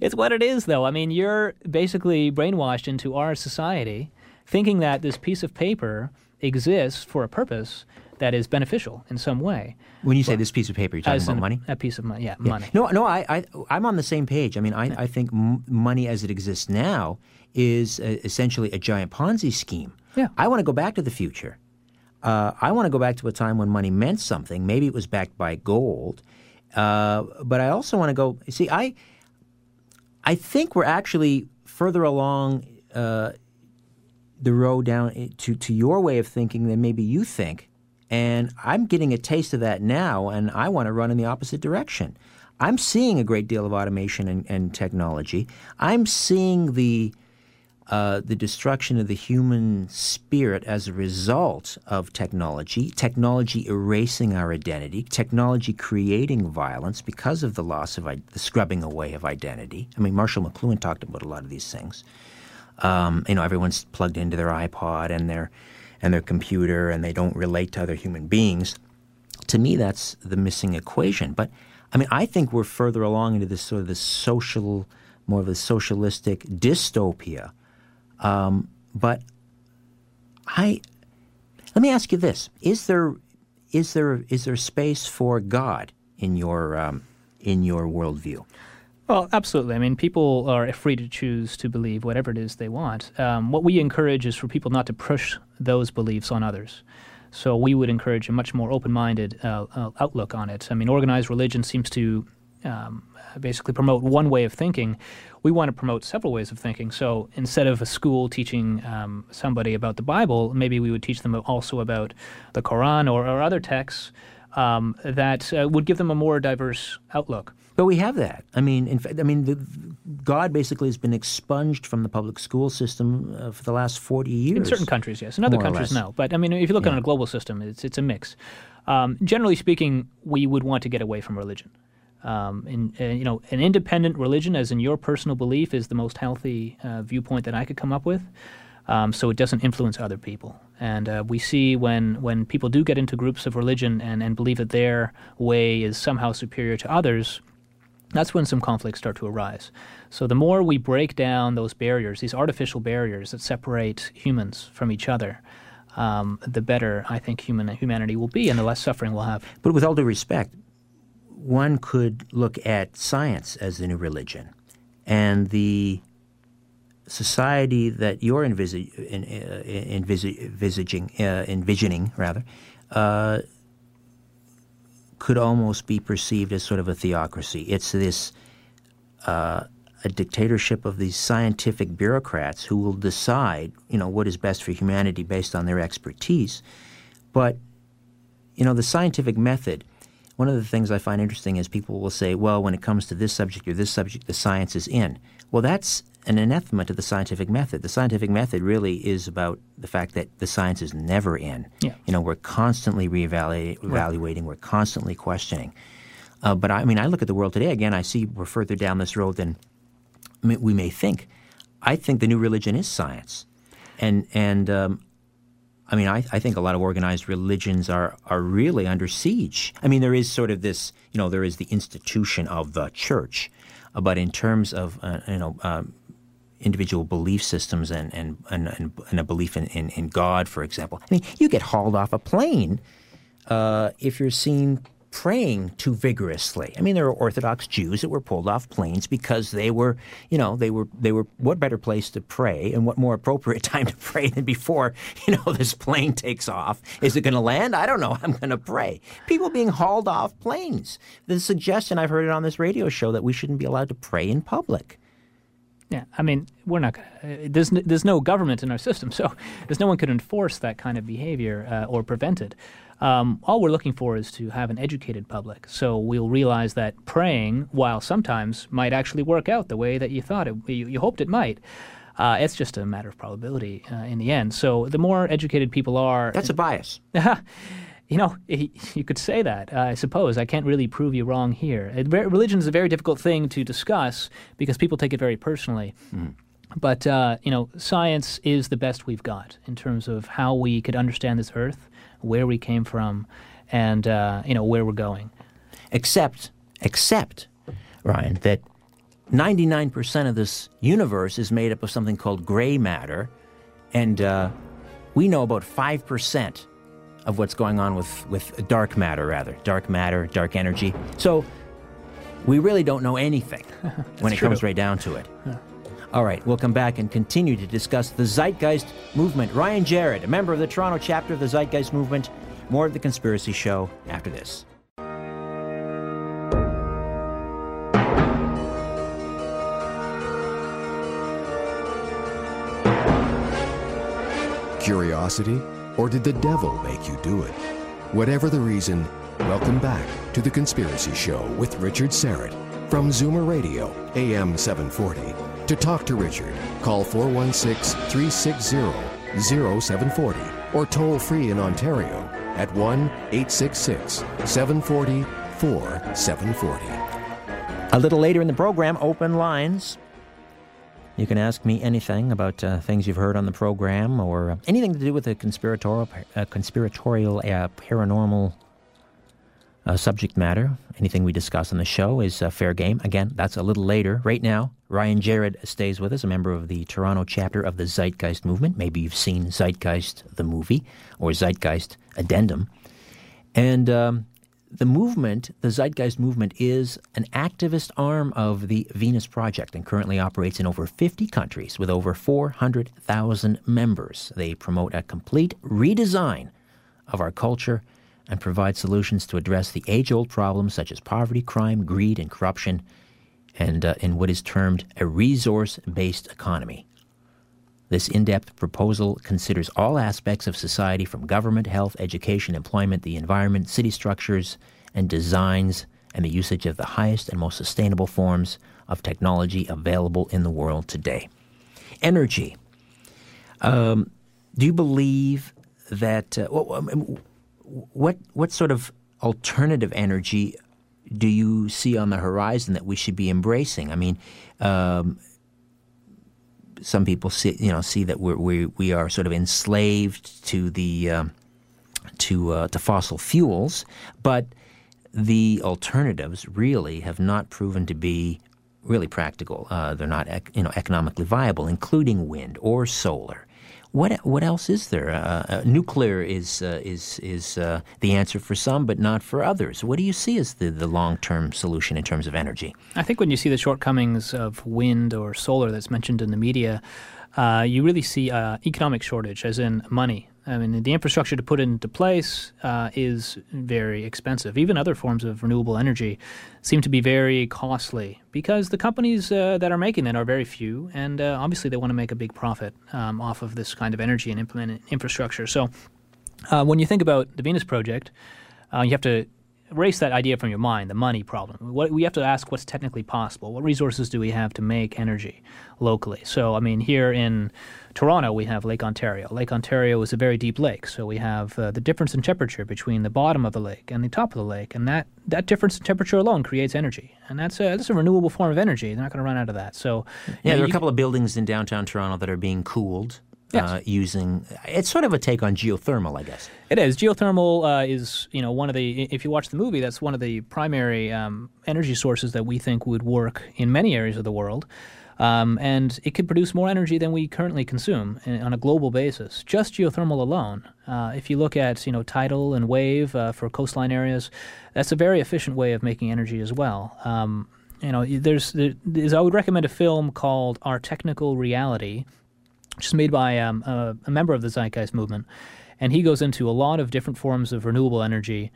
F: it's what it is, though. I mean, you're basically brainwashed into our society, thinking that this piece of paper exists for a purpose that is beneficial in some way.
E: When you say this piece of paper, you're talking about money.
F: A piece of money, yeah, yeah. money.
E: No, no, I, I, I'm on the same page. I mean, I, I think m- money as it exists now is uh, essentially a giant Ponzi scheme.
F: Yeah.
E: I want to go back to the future. Uh, I want to go back to a time when money meant something. Maybe it was backed by gold. Uh, but I also want to go. See, I, I think we're actually further along uh, the road down to to your way of thinking than maybe you think. And I'm getting a taste of that now, and I want to run in the opposite direction. I'm seeing a great deal of automation and, and technology. I'm seeing the uh, the destruction of the human spirit as a result of technology, technology erasing our identity, technology creating violence because of the loss of the scrubbing away of identity. I mean, Marshall McLuhan talked about a lot of these things. Um, you know, everyone's plugged into their iPod and their and their computer, and they don't relate to other human beings. To me, that's the missing equation. But I mean, I think we're further along into this sort of this social, more of a socialistic dystopia um, but I let me ask you this: Is there is there is there space for God in your um, in your worldview?
F: Well, absolutely. I mean, people are free to choose to believe whatever it is they want. Um, what we encourage is for people not to push those beliefs on others. So we would encourage a much more open-minded uh, uh, outlook on it. I mean, organized religion seems to um, basically promote one way of thinking, we want to promote several ways of thinking. So instead of a school teaching um, somebody about the Bible, maybe we would teach them also about the Quran or, or other texts um, that uh, would give them a more diverse outlook.
E: But we have that. I mean, in fact, I mean, the, God basically has been expunged from the public school system uh, for the last forty years.
F: In certain countries, yes. In other countries, no. But I mean, if you look yeah. at a global system, it's it's a mix. Um, generally speaking, we would want to get away from religion. Um, in, uh, you know, an independent religion, as in your personal belief, is the most healthy uh, viewpoint that I could come up with. Um, so it doesn't influence other people. And uh, we see when, when people do get into groups of religion and, and believe that their way is somehow superior to others, that's when some conflicts start to arise. So the more we break down those barriers, these artificial barriers that separate humans from each other, um, the better I think human humanity will be, and the less suffering we'll have.
E: But with all due respect, one could look at science as the new religion, and the society that you're uh, envisaging, uh, envisioning rather, uh, could almost be perceived as sort of a theocracy. It's this uh, a dictatorship of these scientific bureaucrats who will decide, you know, what is best for humanity based on their expertise. But, you know, the scientific method. One of the things I find interesting is people will say, well, when it comes to this subject or this subject, the science is in. Well, that's an anathema to the scientific method. The scientific method really is about the fact that the science is never in.
F: Yeah.
E: You know, we're constantly reevaluating, right. we're constantly questioning. Uh, but I mean, I look at the world today again. I see we're further down this road than we may think. I think the new religion is science, and and um, I mean, I, I, think a lot of organized religions are are really under siege. I mean, there is sort of this, you know, there is the institution of the church, uh, but in terms of uh, you know. Um, individual belief systems and, and, and, and a belief in, in, in, God, for example. I mean, you get hauled off a plane uh, if you're seen praying too vigorously. I mean, there are Orthodox Jews that were pulled off planes because they were, you know, they were they were what better place to pray and what more appropriate time to pray than before, you know, this plane takes off. Is it going to land? I don't know. I'm going to pray. People being hauled off planes. The suggestion I've heard it on this radio show that we shouldn't be allowed to pray in public.
F: Yeah, I mean, we're not. Uh, there's there's no government in our system, so there's no one could enforce that kind of behavior uh, or prevent it. Um, all we're looking for is to have an educated public. So we'll realize that praying, while sometimes might actually work out the way that you thought it, you, you hoped it might. Uh, it's just a matter of probability uh, in the end. So the more educated people are,
E: that's a bias.
F: you know, you could say that. I suppose I can't really prove you wrong here. It, religion is a very difficult thing to discuss because people take it very personally. Mm. But uh, you know, science is the best we've got in terms of how we could understand this Earth where we came from, and uh, you know where we're going.
E: Except, except, Ryan, that 99% of this universe is made up of something called gray matter, and uh, we know about 5% of what's going on with, with dark matter, rather. Dark matter, dark energy. So we really don't know anything when it
F: true.
E: comes right down to it. All right, we'll come back and continue to discuss the Zeitgeist Movement. Ryan Jarrett, a member of the Toronto chapter of the Zeitgeist Movement. More of the Conspiracy Show after this.
D: Curiosity? Or did the devil make you do it? Whatever the reason, welcome back to The Conspiracy Show with Richard Syrett from Zoomer Radio, AM 740. To talk to Richard, call 416 360 0740 or toll free in Ontario at 1 866 740 4740.
E: A little later in the program, open lines. You can ask me anything about uh, things you've heard on the program or uh, anything to do with a conspiratorial, uh, conspiratorial uh, paranormal uh, subject matter. Anything we discuss on the show is fair game. Again, that's a little later. Right now, Ryan Jared stays with us, a member of the Toronto chapter of the Zeitgeist movement. Maybe you've seen Zeitgeist the movie or Zeitgeist Addendum. And um, the movement, the Zeitgeist movement, is an activist arm of the Venus Project and currently operates in over 50 countries with over 400,000 members. They promote a complete redesign of our culture and provide solutions to address the age old problems such as poverty, crime, greed, and corruption, and uh, in what is termed a resource based economy. This in depth proposal considers all aspects of society from government, health, education, employment, the environment, city structures, and designs, and the usage of the highest and most sustainable forms of technology available in the world today. Energy. Um, do you believe that? Uh, what what sort of alternative energy do you see on the horizon that we should be embracing? I mean, um, some people see you know see that we're, we we are sort of enslaved to the um, to uh, to fossil fuels, but the alternatives really have not proven to be really practical. Uh, they're not you know economically viable, including wind or solar. What what else is there? Uh, uh, nuclear is uh, is is uh, the answer for some, but not for others. What do you see as the, the long term solution in terms of energy?
F: I think when you see the shortcomings of wind or solar that's mentioned in the media, uh, you really see uh, economic shortage, as in money. I mean, the infrastructure to put into place uh, is very expensive. Even other forms of renewable energy seem to be very costly because the companies uh, that are making it are very few, and uh, obviously they want to make a big profit um, off of this kind of energy and implement infrastructure. So, uh, when you think about the Venus Project, uh, you have to erase that idea from your mind, the money problem. What, we have to ask what's technically possible. What resources do we have to make energy locally? So, I mean, here in Toronto, we have Lake Ontario. Lake Ontario is a very deep lake, so we have uh, the difference in temperature between the bottom of the lake and the top of the lake, and that, that difference in temperature alone creates energy, and that's a, that's a renewable form of energy. They're not going to run out of that. So,
E: yeah, there are a couple of buildings in downtown Toronto that are being cooled.
F: Yes.
E: Uh, using it's sort of a take on geothermal, I guess.
F: It is. Geothermal uh, is, you know, one of the. If you watch the movie, that's one of the primary um, energy sources that we think would work in many areas of the world. Um, and it could produce more energy than we currently consume on a global basis. Just geothermal alone. Uh, if you look at you know tidal and wave uh, for coastline areas, that's a very efficient way of making energy as well. Um, you know, there's, there's I would recommend a film called Our Technical Reality, which is made by um, a, a, member of the Zeitgeist movement, and he goes into a lot of different forms of renewable energy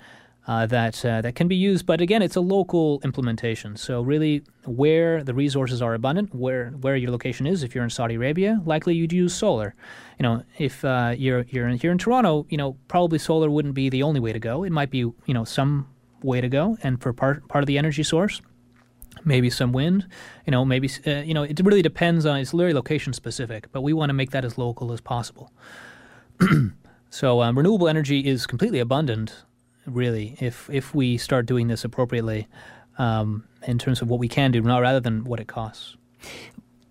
F: uh, that uh, that can be used. But again, it's a local implementation. So really, where the resources are abundant, where where your location is. If you're in Saudi Arabia, likely you'd use solar. You know, if uh, you're you're here in Toronto, you know, probably solar wouldn't be the only way to go. It might be you know some way to go, and for part part of the energy source. Maybe some wind, you know. Maybe uh, you know. It really depends on. It's very location specific, but we want to make that as local as possible. so um, renewable energy is completely abundant really, if if we start doing this appropriately um, in terms of what we can do, rather than what it costs.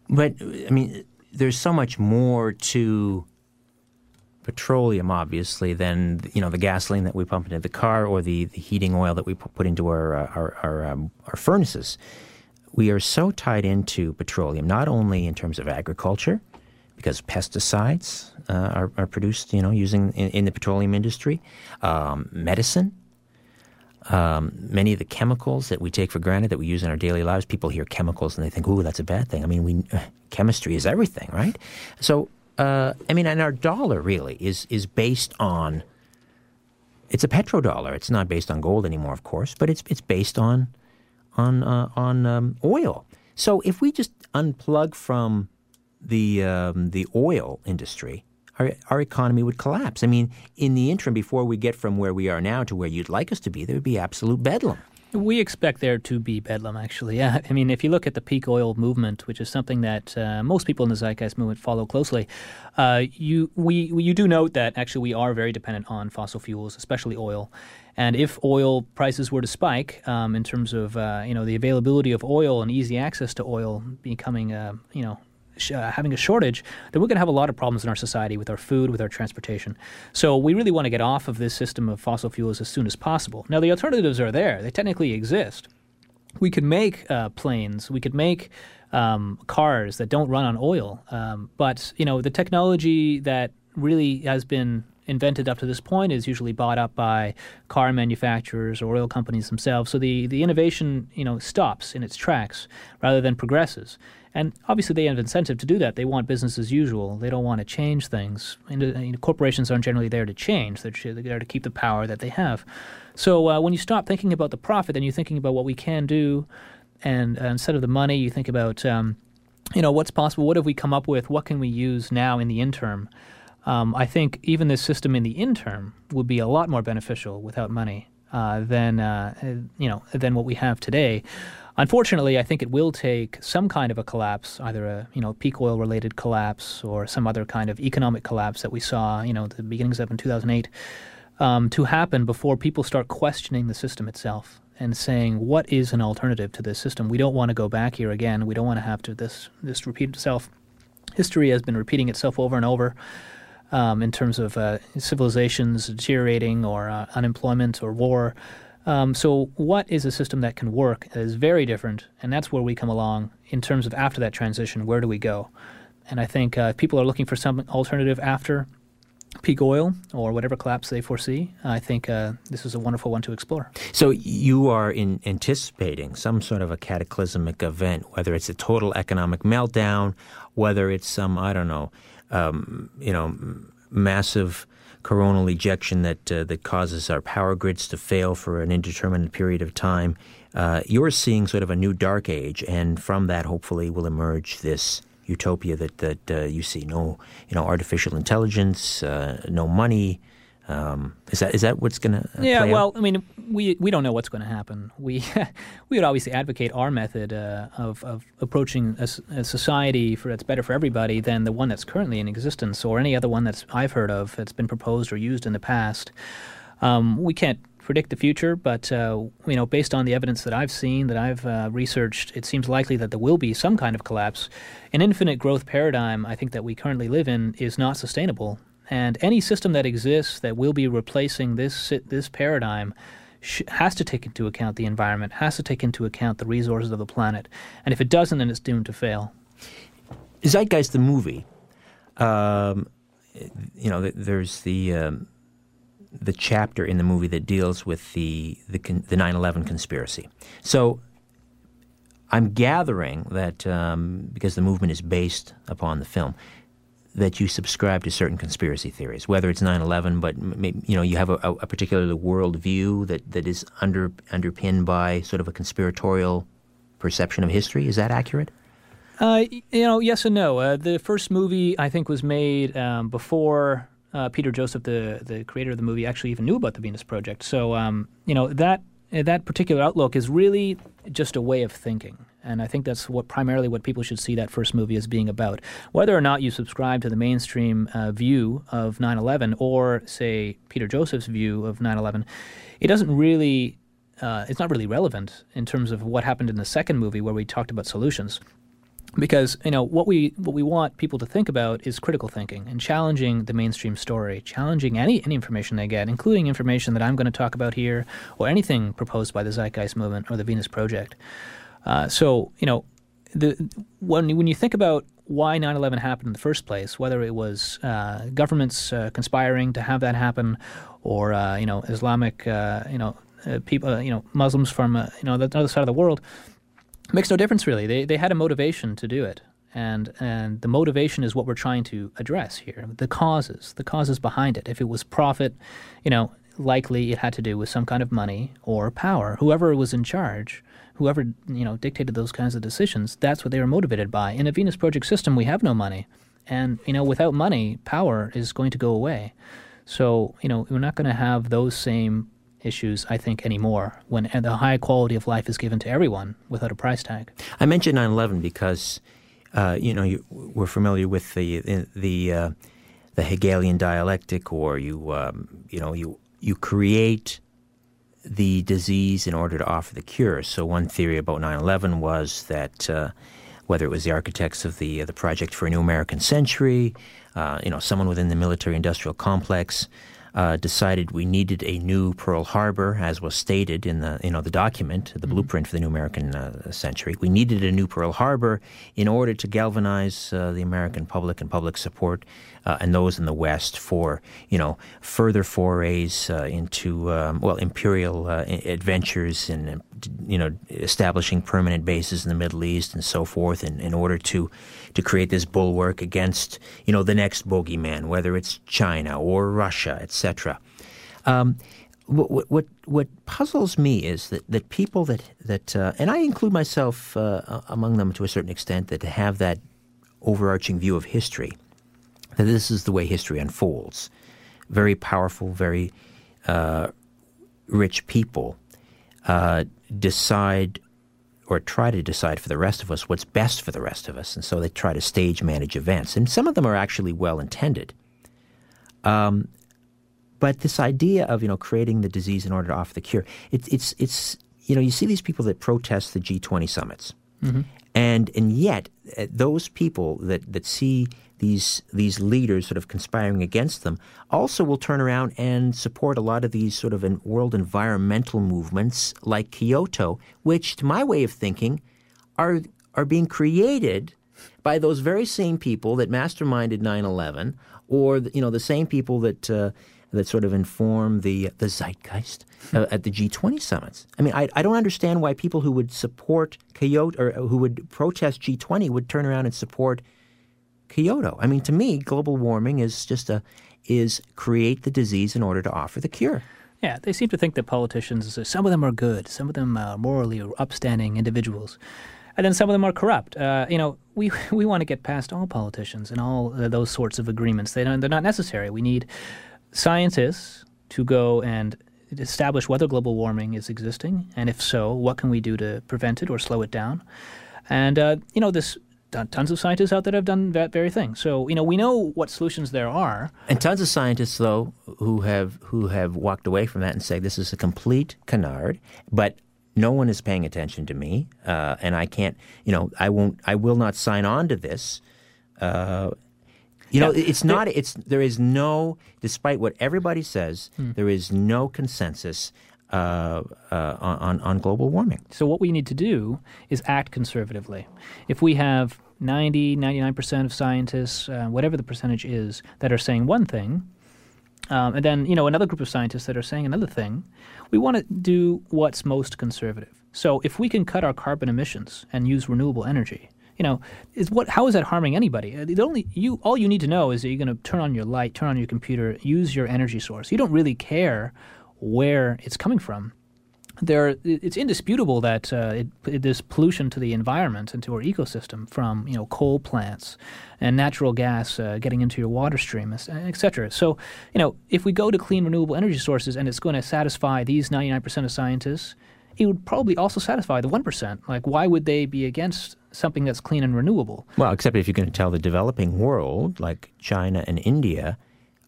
E: But I mean, there's so much more to petroleum, obviously, than you know the gasoline that we pump into the car or the, the heating oil that we put into our uh, our our, um, our furnaces. We are so tied into petroleum, not only in terms of agriculture, because pesticides uh, are, are, produced, you know, using in, in the petroleum industry, um, medicine. Um, many of the chemicals that we take for granted that we use in our daily lives, people hear chemicals and they think, "Ooh, that's a bad thing." I mean, we chemistry is everything, right? So, uh, I mean, and our dollar really is is based on. It's a petrodollar. It's not based on gold anymore, of course, but it's it's based on on uh, on um, oil. So if we just unplug from the um, the oil industry, our, our economy would collapse. I mean, in the interim, before we get from where we are now to where you'd like us to be, there would be absolute bedlam.
F: We expect there to be bedlam, actually. Yeah. I mean, if you look at the peak oil movement, which is something that uh, most people in the Zeitgeist movement follow closely, uh, you we, you do note that actually we are very dependent on fossil fuels, especially oil. And if oil prices were to spike, um, in terms of uh, you know the availability of oil and easy access to oil becoming uh, you know uh, having a shortage, then we're going to have a lot of problems in our society with our food, with our transportation. So we really want to get off of this system of fossil fuels as soon as possible. Now, the alternatives are there, they technically exist. We could make uh, planes, we could make um, cars that don't run on oil, um, but you know the technology that really has been invented up to this point is usually bought up by car manufacturers or oil companies themselves. So the, the innovation, you know, stops in its tracks rather than progresses. And obviously, they have incentive to do that. They want business as usual. They don't want to change things. And, uh, corporations aren't generally there to change. They're, there to keep the power that they have. So uh, when you stop thinking about the profit, then you're thinking about what we can do, and uh, instead of the money, you think about, um, you know, what's possible. What have we come up with? What can we use now in the interim? Um, I think even this system in the interim would be a lot more beneficial without money uh, than uh, you know than what we have today. Unfortunately, I think it will take some kind of a collapse, either a you know peak oil related collapse or some other kind of economic collapse that we saw, you know, the beginnings of in 2008. um, to happen before people start questioning the system itself and saying what is an alternative to this system. We don't want to go back here again. We don't want to have to this this repeat itself. History has been repeating itself over and over. Um, in terms of uh, civilizations deteriorating or uh, unemployment or war. Um, so, what is a system that can work that is very different? And that's where we come along in terms of after that transition, where do we go? And I think uh, if people are looking for some alternative after peak oil or whatever collapse they foresee, I think uh, this is a wonderful one to explore.
E: So you are in anticipating some sort of a cataclysmic event, whether it's a total economic meltdown, whether it's some I don't know, um, you know, massive coronal ejection that uh, that causes our power grids to fail for an indeterminate period of time. Uh, you're seeing sort of a new dark age, and from that, hopefully, will emerge this utopia that that uh, you see. No, you know, artificial intelligence, uh, no money. Um, is that is that what's going to?
F: Yeah, well,
E: out?
F: I mean, we we don't know what's going to happen. We we would obviously advocate our method uh, of of approaching a, a, society for that's better for everybody than the one that's currently in existence, or any other one that's I've heard of that's been proposed or used in the past. Um, we can't predict the future, but uh, you know, based on the evidence that I've seen, that I've uh, researched, it seems likely that there will be some kind of collapse. An infinite growth paradigm, I think that we currently live in, is not sustainable. And any system that exists that will be replacing this this paradigm has to take into account the environment, has to take into account the resources of the planet. And if it doesn't, then it's doomed to fail.
E: Zeitgeist, the movie, um, you know, there's the um, the chapter in the movie that deals with the the, the 9/11 conspiracy. So I'm gathering that um, because the movement is based upon the film, that you subscribe to certain conspiracy theories, whether it's 9/11, but you know you have a, a particular worldview that, that is under underpinned by sort of a conspiratorial perception of history. Is that accurate?
F: Uh, you know, yes and no. Uh, the first movie I think was made um, before uh, Peter Joseph, the the creator of the movie, actually even knew about the Venus Project. So um, you know that that particular outlook is really just a way of thinking. And I think that's what primarily what people should see that first movie as being about. Whether or not you subscribe to the mainstream uh, view of 9 11 or, say, Peter Joseph's view of 9 11, it doesn't really, uh, it's not really relevant in terms of what happened in the second movie where we talked about solutions because you know what we what we want people to think about is critical thinking and challenging the mainstream story, challenging any any information they get, including information that I'm going to talk about here or anything proposed by the Zeitgeist movement or the Venus Project. Uh, so you know, the when when you think about why 9/11 happened in the first place, whether it was uh, governments uh, conspiring to have that happen, or uh, you know Islamic uh, you know people you know Muslims from you know the other side of the world makes no difference really. They they had a motivation to do it, and and the motivation is what we're trying to address here. The causes, the causes behind it. If it was profit, you know, likely it had to do with some kind of money or power. Whoever was in charge, whoever you know dictated those kinds of decisions, that's what they were motivated by. In a Venus Project system, we have no money, and you know, without money, power is going to go away. So you know, we're not going to have those same issues, I think, anymore when the high quality of life is given to everyone without a price tag.
E: I mentioned 9 11 because, uh, you know, you, we're familiar with the, the, uh, the Hegelian dialectic, or you, um, you know, you, you create the disease in order to offer the cure. So, one theory about 9 11 was that. Uh, whether it was the architects of the uh, the project for a new American century, uh, you know, someone within the military-industrial complex, uh, decided we needed a new Pearl Harbor, as was stated in the you know the document, the mm-hmm. blueprint for the new American uh, century. We needed a new Pearl Harbor in order to galvanize uh, the American public and public support uh, and those in the West for you know further forays uh, into um, well imperial uh, adventures and you know establishing permanent bases in the Middle East and so forth in, in order to to create this bulwark against you know the next bogeyman, whether it's China or Russia, etc. Um, what, what what puzzles me is that, that people that that uh, and I include myself uh, among them to a certain extent that have that overarching view of history that this is the way history unfolds. Very powerful, very uh, rich people uh, decide or try to decide for the rest of us what's best for the rest of us. And so they try to stage manage events. And some of them are actually well intended. Um, but this idea of you know creating the disease in order to offer the cure, it, it's it's you know you see these people that protest the G20 summits,
F: Mm-hmm.
E: And and yet uh, those people that that see these these leaders sort of conspiring against them also will turn around and support a lot of these sort of world environmental movements like Kyoto, which to my way of thinking are are being created by those very same people that masterminded 9/11 or you know the same people that uh, that sort of inform the the zeitgeist uh, at the G20 summits. I mean, I, I don't understand why people who would support Kyoto or who would protest G20 would turn around and support Kyoto. I mean, to me, global warming is just a is create the disease in order to offer the cure.
F: Yeah, they seem to think that politicians, uh, some of them are good, some of them are morally upstanding individuals, and then some of them are corrupt. Uh, you know, we we want to get past all politicians and all uh, those sorts of agreements. They don't, they're not necessary. We need scientists to go and establish whether global warming is existing, and if so, what can we do to prevent it or slow it down. And uh, you know, this tons of scientists out there have done that very thing. So you know, we know what solutions there are.
E: And tons of scientists, though, who have who have walked away from that and say this is a complete canard, but no one is paying attention to me, uh, and I can't, you know, I won't, I will not sign on to this. Uh, you know,
F: Yeah.
E: it's not. It's there is no, despite what everybody says, there is no consensus uh, uh, on on global warming.
F: So what we need to do is act conservatively. If we have 90, 99% of scientists, uh, whatever the percentage is, that are saying one thing, um, and then you know another group of scientists that are saying another thing, we want to do what's most conservative. So if we can cut our carbon emissions and use renewable energy, you know, is what how is that harming anybody? Uh, The only you all you need to know is that you're going to turn on your light, turn on your computer, use your energy source. You don't really care where it's coming from there it's indisputable that uh, it, it, there's pollution to the environment and to our ecosystem from you know coal plants and natural gas uh, getting into your water stream, et cetera. So you know if we go to clean renewable energy sources and it's going to satisfy these 99% of scientists, it would probably also satisfy the 1%. Like why would they be against something that's clean and renewable?
E: Well, except if you're going to tell the developing world, like China and India,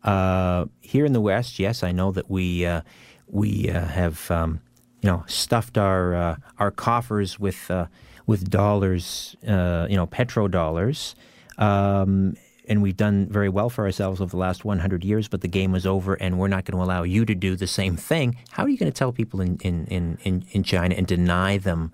E: uh, here in the West, yes, I know that we uh, we uh, have um, you know stuffed our uh, our coffers with uh, with dollars, uh, you know, petrodollars. Um, and we've done very well for ourselves over the last 100 years, but the game is over, and we're not going to allow you to do the same thing. How are you going to tell people in, in, in, in China and deny them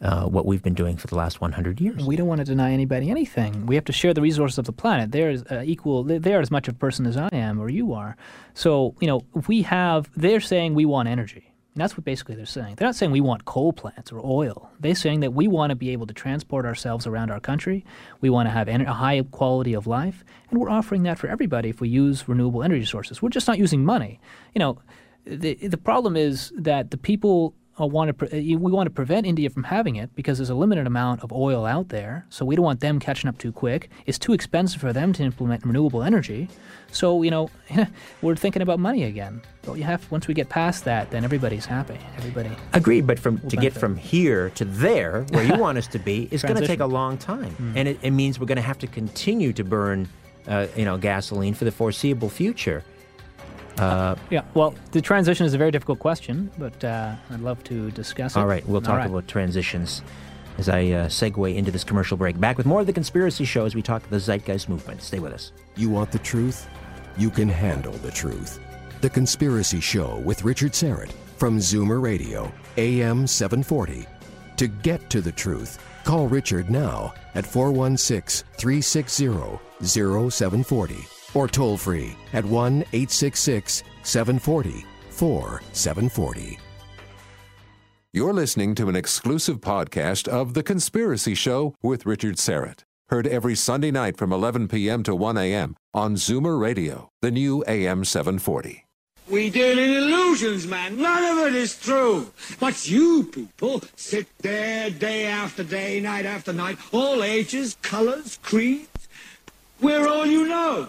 E: uh, what we've been doing for the last 100 years?
F: We don't want to deny anybody anything. We have to share the resources of the planet. They're as, uh, equal. They're, as much of a person as I am or you are. So you know, we have. They're saying we want energy. And that's what basically they're saying. They're not saying we want coal plants or oil. They're saying that we want to be able to transport ourselves around our country. We want to have en- a high quality of life, and we're offering that for everybody if we use renewable energy sources. We're just not using money. You know, the the problem is that the people Uh, want to pre- uh, we want to prevent India from having it because there's a limited amount of oil out there. So we don't want them catching up too quick. It's too expensive for them to implement renewable energy. So you know, we're thinking about money again. But you have once we get past that, then everybody's happy. Everybody.
E: Agreed, but from to get from here to there, where you want us to be, is going to take a long time, mm-hmm. and it, it means we're going to have to continue to burn, uh, you know, gasoline for the foreseeable future.
F: Yeah. Well, the transition is a very difficult question, but uh, I'd love to discuss it.
E: All right, we'll talk
F: right.
E: about transitions as I uh, segue into this commercial break. Back with more of the conspiracy show as we talk the Zeitgeist movement. Stay with us.
D: You want the truth? You can handle the truth. The Conspiracy Show with Richard Syrett from Zoomer Radio, AM 740. To get to the truth, call Richard now at 416 360 0740 or toll free at 1 866 740 4740.
A: You're listening to an exclusive podcast of The Conspiracy Show with Richard Syrett. Heard every Sunday night from 11 p.m. to 1 a.m. on Zoomer Radio, the new AM 740.
G: We deal in illusions, man. None of it is true. But you people sit there day after day, night after night, all ages, colors, creeds. We're all you know.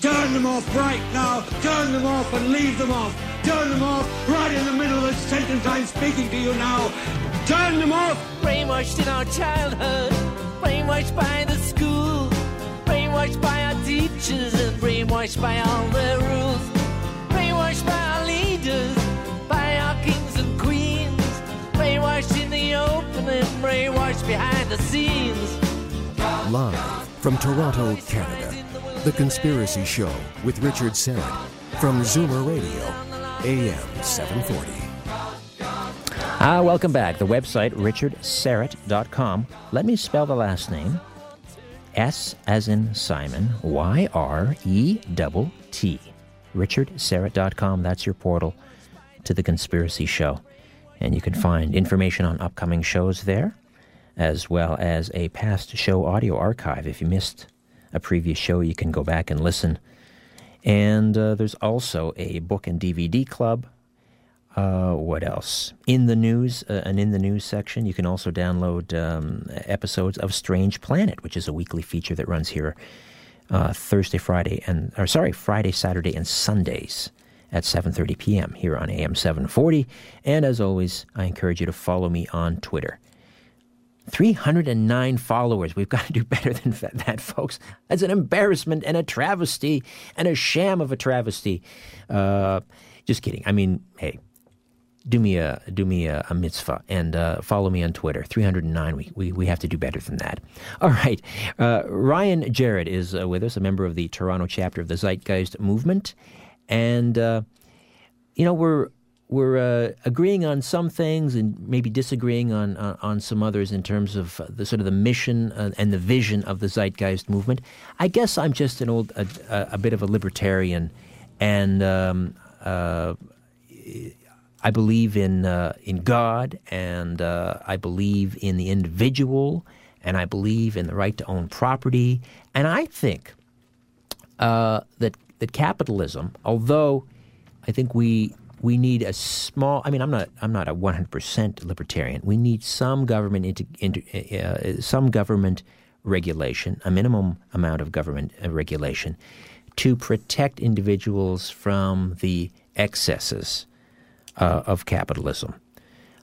G: Turn them off right now. Turn them off and leave them off. Turn them off right in the middle of the sentence I'm speaking to you now. Turn them off.
H: Brainwashed in our childhood, brainwashed by the school, brainwashed by our teachers, and brainwashed by all the rules, brainwashed by our leaders, by our kings and queens, brainwashed in the open and brainwashed behind the scenes.
D: Live from Toronto, Canada, The Conspiracy Show with Richard Syrett from Zoomer Radio, AM 740.
E: Ah, welcome back. The website, richardsyrett.com. Let me spell the last name. S as in Simon, Y R E T T. richardsyrett.com. That's your portal to the Conspiracy Show. And you can find information on upcoming shows there, as well as a past show audio archive. If you missed a previous show, you can go back and listen. And uh, there's also a book and DVD club. Uh, what else? In the news, uh, and in the news section, you can also download um, episodes of Strange Planet, which is a weekly feature that runs here uh, Thursday, Friday, and or sorry, Friday, Saturday, and Sundays at 7:30 p.m. here on AM 740. And as always, I encourage you to follow me on Twitter. 309 followers. We've got to do better than that, folks. That's an embarrassment and a travesty and a sham of a travesty. Uh, just kidding. I mean, hey, do me a do me a, a mitzvah and uh, follow me on Twitter. 309. We, we we have to do better than that. All right. Uh, Ryan Jarrett is uh, with us, a member of the Toronto chapter of the Zeitgeist movement, and uh, you know we're we're uh, agreeing on some things and maybe disagreeing on on, on some others in terms of the sort of the mission uh, and the vision of the Zeitgeist movement. I guess I'm just an old a, a bit of a libertarian, and um, uh, I believe in uh, in God, and uh, I believe in the individual, and I believe in the right to own property, and I think uh, that that capitalism, although I think we we need a small. I mean, I'm not I'm not a 100 percent libertarian. We need some government into, into uh, some government regulation, a minimum amount of government uh, regulation, to protect individuals from the excesses uh, of capitalism.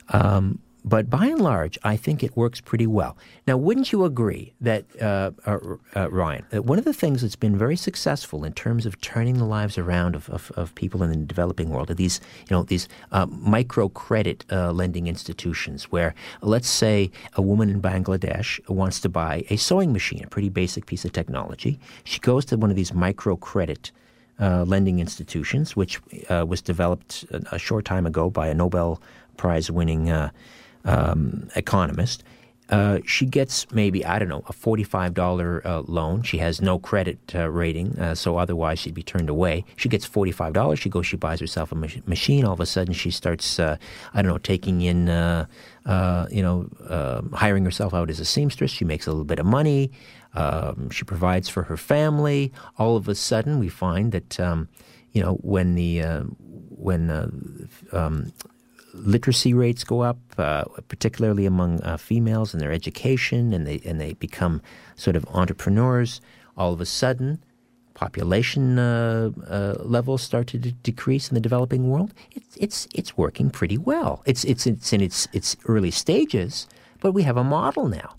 E: Um, but by and large, I think it works pretty well. Now, wouldn't you agree that, uh, uh, uh, Ryan, that one of the things that's been very successful in terms of turning the lives around of, of, of people in the developing world are these, you know, these uh, microcredit uh, lending institutions where, let's say, a woman in Bangladesh wants to buy a sewing machine, a pretty basic piece of technology. She goes to one of these microcredit uh, lending institutions, which was developed a, a, short time ago by a Nobel Prize winning um, economist. Uh, she gets maybe, I don't know, a $45 uh, loan. She has no credit uh, rating, so otherwise she'd be turned away. She gets $45. She goes, she buys herself a mach- machine. All of a sudden she starts, I don't know, taking in, you know, hiring herself out as a seamstress. She makes a little bit of money. Um, she provides for her family. All of a sudden, we find that um, you know when the uh, when uh, um, literacy rates go up, uh, particularly among uh, females and their education, and they and they become sort of entrepreneurs. All of a sudden, population uh, uh, levels start to d- decrease in the developing world. It's it's it's working pretty well. It's it's it's in its its early stages, but we have a model now.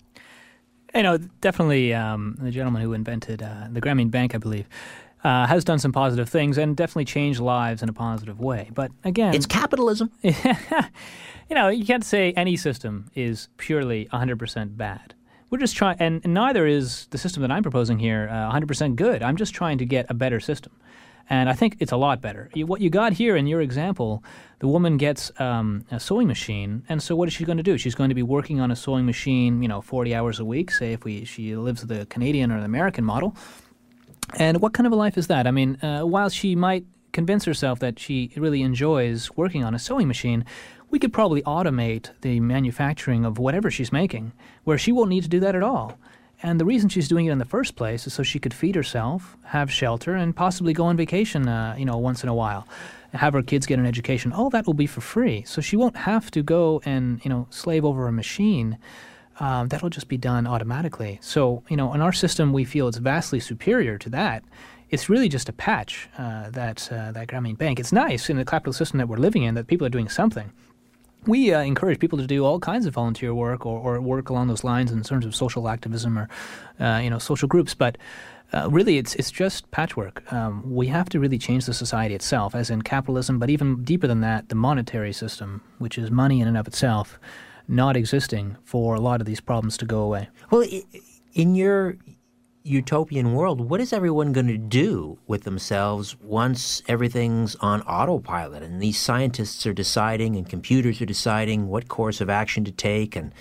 F: You know, definitely um, the gentleman who invented uh, the Grameen Bank, I believe, uh, has done some positive things and definitely changed lives in a positive way. But again,
E: it's capitalism.
F: you know, you can't say any system is purely 100% bad. We're just trying, and, and, neither is the system that I'm proposing here uh, 100% good. I'm just trying to get a better system. And I think it's a lot better. You, what you got here in your example, the woman gets um, a sewing machine, and so what is she going to do? She's going to be working on a sewing machine, you know, 40 hours a week. Say if we she lives the Canadian or the American model. And what kind of a life is that? I mean, uh, while she might convince herself that she really enjoys working on a sewing machine, we could probably automate the manufacturing of whatever she's making, where she won't need to do that at all And the reason she's doing it in the first place is so she could feed herself, have shelter, and possibly go on vacation, uh, you know, once in a while, have her kids get an education. All that will be for free, so she won't have to go and you know slave over a machine. Um, that'll just be done automatically. So you know, in our system, we feel it's vastly superior to that. It's really just a patch uh, that uh, that Grameen Bank. It's nice in the capitalist system that we're living in that people are doing something we uh, encourage people to do all kinds of volunteer work or, or, work along those lines in terms of social activism or uh, you know social groups but uh, really it's it's just patchwork um, we have to really change the society itself as in capitalism but even deeper than that the monetary system which is money in and of itself not existing for a lot of these problems to go away
E: well in your utopian world, what is everyone going to do with themselves once everything's on autopilot and these scientists are deciding and computers are deciding what course of action to take and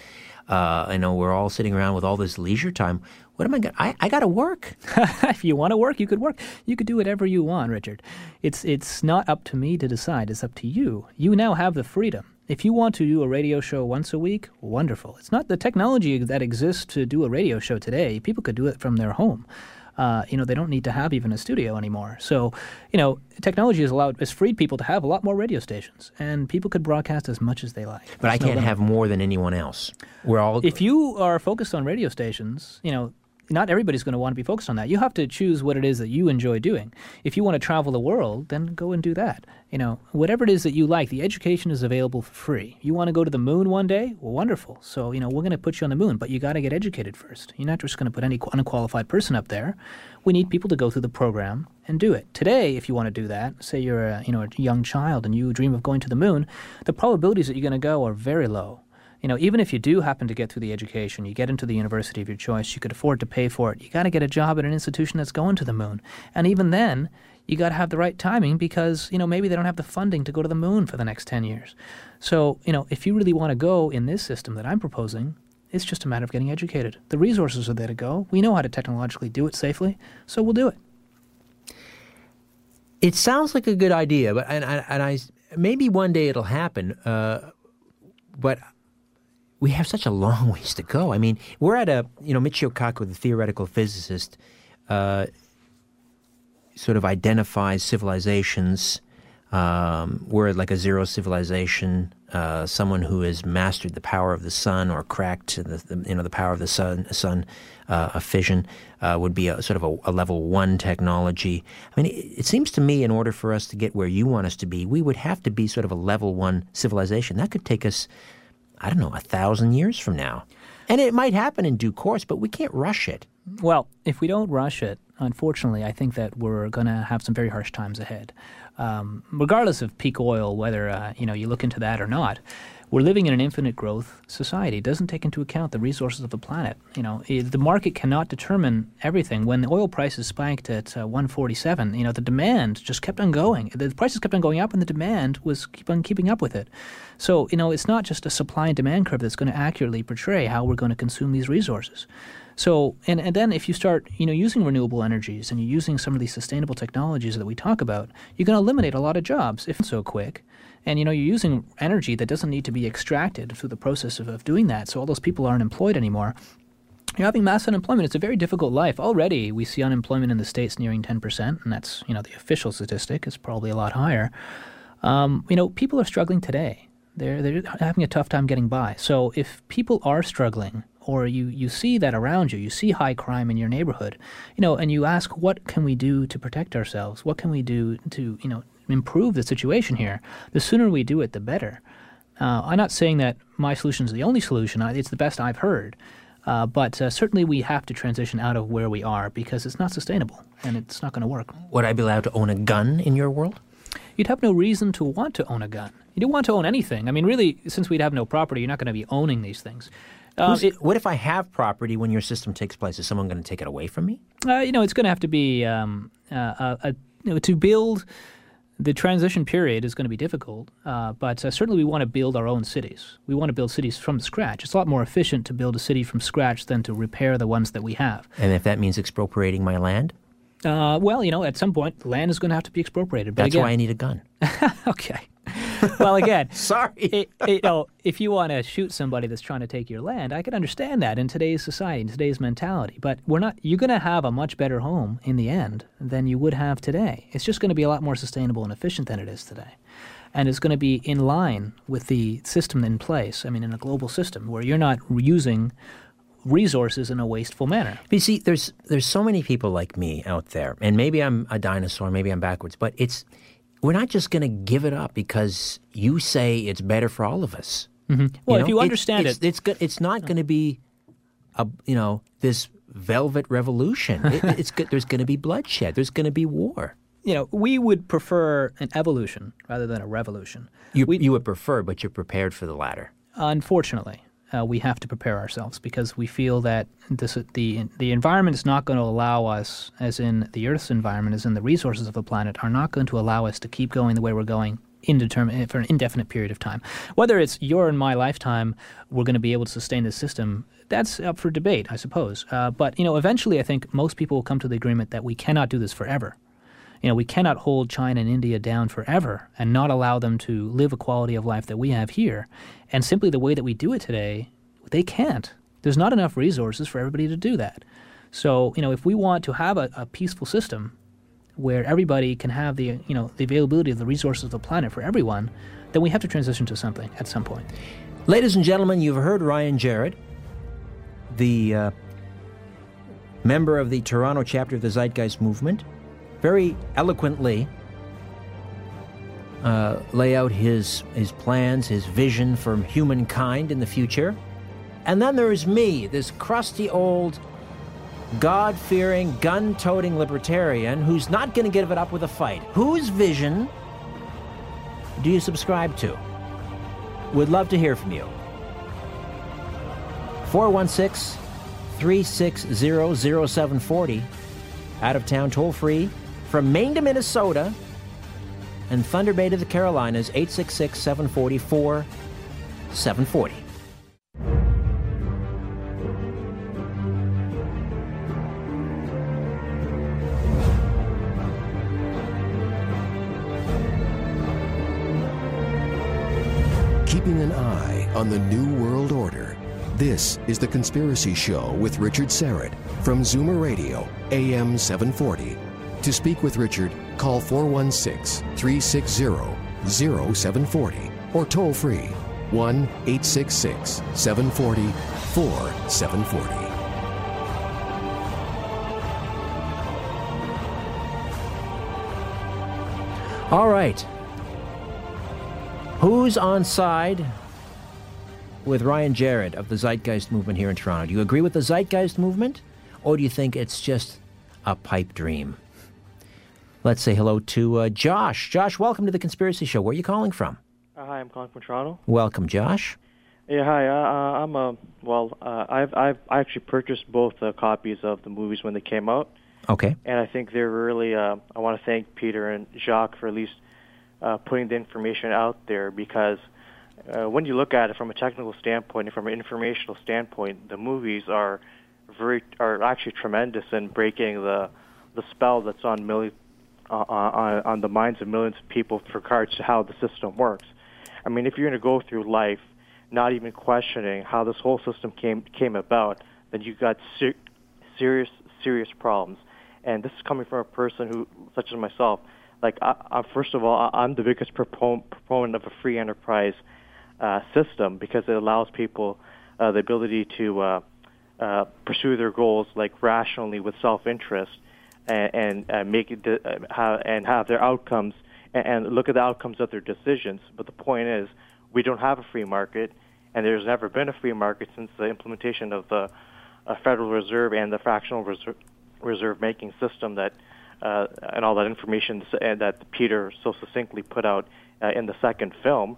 E: uh, I know we're all sitting around with all this leisure time. What am I going? I I got to work.
F: if you want to work, you could work. You could do whatever you want, Richard. It's it's not up to me to decide. It's up to you. You now have the freedom if you want to do a radio show once a week, wonderful. It's not the technology that exists to do a radio show today. People could do it from their home. Uh, you know, they don't need to have even a studio anymore. So, you know, technology has allowed has freed people to have a lot more radio stations, and people could broadcast as much as they like.
E: But There's I can't no have more than anyone else. We're all.
F: If you are focused on radio stations, you know, not everybody's going to want to be focused on that. You have to choose what it is that you enjoy doing. If you want to travel the world, then go and do that. You know, whatever it is that you like, the education is available for free. You want to go to the moon one day? Well, wonderful. So, you know, we're going to put you on the moon, but you got to get educated first. You're not just going to put any unqualified person up there. We need people to go through the program and do it. Today, if you want to do that, say you're a, you know, a young child and you dream of going to the moon, the probabilities that you're going to go are very low you know, even if you do happen to get through the education, you get into the university of your choice, you could afford to pay for it, you got to get a job at an institution that's going to the moon. And even then, you got to have the right timing because, you know, maybe they don't have the funding to go to the moon for the next 10 years. So, you know, if you really want to go in this system that I'm proposing, it's just a matter of getting educated. The resources are there to go. We know how to technologically do it safely, so we'll do it.
E: It sounds like a good idea, but and, and I maybe one day it'll happen. Uh, but we have such a long ways to go. I mean, we're at a, you know, Michio Kaku, the theoretical physicist, uh, sort of identifies civilizations. Um, we're like a zero civilization, uh, someone who has mastered the power of the sun or cracked the, the you know the power of the sun. Sun, uh, a fission uh, would be a sort of a, a, level one technology. I mean, it, it, seems to me, in order for us to get where you want us to be, we would have to be sort of a level one civilization. That could take us I don't know, a thousand years from now. And it might happen in due course, but we can't rush it.
F: Well, if we don't rush it, unfortunately, I think that we're going to have some very harsh times ahead. Um, regardless of peak oil, whether uh, you know you look into that or not, we're living in an infinite growth society. It doesn't take into account the resources of the planet. You know, the market cannot determine everything. When the oil prices spiked at uh, 147, you know, the demand just kept on going. The prices kept on going up, and the demand was keep on keeping up with it. So, you know, it's not just a supply and demand curve that's going to accurately portray how we're going to consume these resources. So, and, and then if you start, you know, using renewable energies and you're using some of these sustainable technologies that we talk about, you're going to eliminate a lot of jobs if so quick. And you know, you're using energy that doesn't need to be extracted through the process of, of doing that. So all those people aren't employed anymore. You're having mass unemployment. It's a very difficult life. Already, we see unemployment in the states nearing 10%, and that's you know the official statistic. It's probably a lot higher. Um, you know, people are struggling today. They're they're having a tough time getting by. So if people are struggling, or you you see that around you, you see high crime in your neighborhood, you know, and you ask, what can we do to protect ourselves? What can we do to you know improve the situation here, the sooner we do it, the better. Uh, I'm not saying that my solution is the only solution. It's the best I've heard. Uh, but uh, certainly we have to transition out of where we are because it's not sustainable and it's not going to work.
E: Would I be allowed to own a gun in your world?
F: You'd have no reason to want to own a gun. You don't want to own anything. I mean, really, since we'd have no property, you're not going to be owning these things.
E: Um, it, what if I have property when your system takes place? Is someone going to take it away from me?
F: Uh, you know, it's going to have to be um, uh, a, you know, to build the transition period is going to be difficult, uh, but uh, certainly we want to build our own cities. We want to build cities from scratch. It's a lot more efficient to build a city from scratch than to repair the ones that we have.
E: And if that means expropriating my land?
F: Uh, well, you know, at some point, land is going to have to be expropriated.
E: But That's again, why I need a gun.
F: okay. well, again,
E: Sorry.
F: it, it, you know, if you want to shoot somebody that's trying to take your land, I can understand that in today's society, in today's mentality. But we're not. You're going to have a much better home in the end than you would have today. It's just going to be a lot more sustainable and efficient than it is today, and it's going to be in line with the system in place. I mean, in a global system where you're not using resources in a wasteful manner.
E: But you see, there's there's so many people like me out there, and maybe I'm a dinosaur, maybe I'm backwards, but it's we're not just going to give it up because you say it's better for all of us. Mm-hmm.
F: Well, if
E: know?
F: you understand
E: it's,
F: it,
E: it's go- it's not going to be a you know this velvet revolution. It, it's there's going to be bloodshed. There's going to be war.
F: you know, we would prefer an evolution rather than a revolution.
E: You you would prefer, but you're prepared for the latter.
F: Unfortunately, uh, we have to prepare ourselves because we feel that this, the the environment is not going to allow us, as in the Earth's environment, as in the resources of the planet, are not going to allow us to keep going the way we're going indeterminate for an indefinite period of time. Whether it's your and my lifetime, we're going to be able to sustain this system. That's up for debate, I suppose. Uh, but you know, eventually, I think most people will come to the agreement that we cannot do this forever. You know, we cannot hold China and India down forever and not allow them to live a quality of life that we have here. And simply the way that we do it today, they can't. There's not enough resources for everybody to do that. So, you know, if we want to have a, a peaceful system where everybody can have the, you know, the availability of the resources of the planet for everyone, then we have to transition to something at some point.
E: Ladies and gentlemen, you've heard Ryan Jarrett, the uh, member of the Toronto chapter of the Zeitgeist Movement, very eloquently uh, lay out his his plans, his vision for humankind in the future. And then there's me, this crusty old, God fearing, gun toting libertarian who's not going to give it up with a fight. Whose vision do you subscribe to? Would love to hear from you. 416 360 0740. Out of town toll free from Maine to Minnesota and Thunder Bay to the Carolinas 866 744 740.
D: Keeping an eye on the New World Order. This is The Conspiracy Show with Richard Syrett from Zoomer Radio, AM 740. To speak with Richard, call 416 360 0740 or toll free 1 866 740 4740.
E: All right. Who's on side with Ryan Jarrett of the Zeitgeist movement here in Toronto? Do you agree with the Zeitgeist movement, or do you think it's just a pipe dream? Let's say hello to uh, Josh. Josh, welcome to the Conspiracy Show. Where are you calling from?
I: Uh, hi, I'm calling from Toronto.
E: Welcome, Josh.
I: Yeah, hi. Uh, uh, I'm a well. Uh, I've I've I actually purchased both uh, copies of the movies when they came out,
E: Okay.
I: and I think they're really. Uh, I want to thank Peter and Jacque for at least uh, putting the information out there because uh, when you look at it from a technical standpoint and from an informational standpoint, the movies are very are actually tremendous in breaking the the spell that's on million uh, on, on the minds of millions of people with regards to how the system works. I mean, if you're going to go through life not even questioning how this whole system came came about, then you've got ser- serious serious problems. And this is coming from a person who, such as myself, like I, I, first of all, I, I'm the biggest propon- proponent of a free enterprise uh, system because it allows people uh, the ability to uh, uh, pursue their goals like rationally with self-interest and, and uh, make it de- uh, have, and have their outcomes and, and look at the outcomes of their decisions. But the point is, we don't have a free market, and there's never been a free market since the implementation of the uh, Federal Reserve and the fractional reserve, reserve making system that uh, and all that information that Peter so succinctly put out uh, in the second film.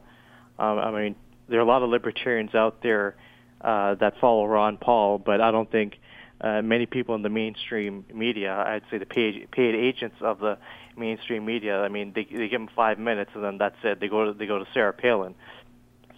I: Um, I mean, there are a lot of libertarians out there uh, that follow Ron Paul, but I don't think uh, many people in the mainstream media, I'd say the paid, paid agents of the mainstream media, I mean, they, they give them five minutes and then that's it. They go to they go to Sarah Palin.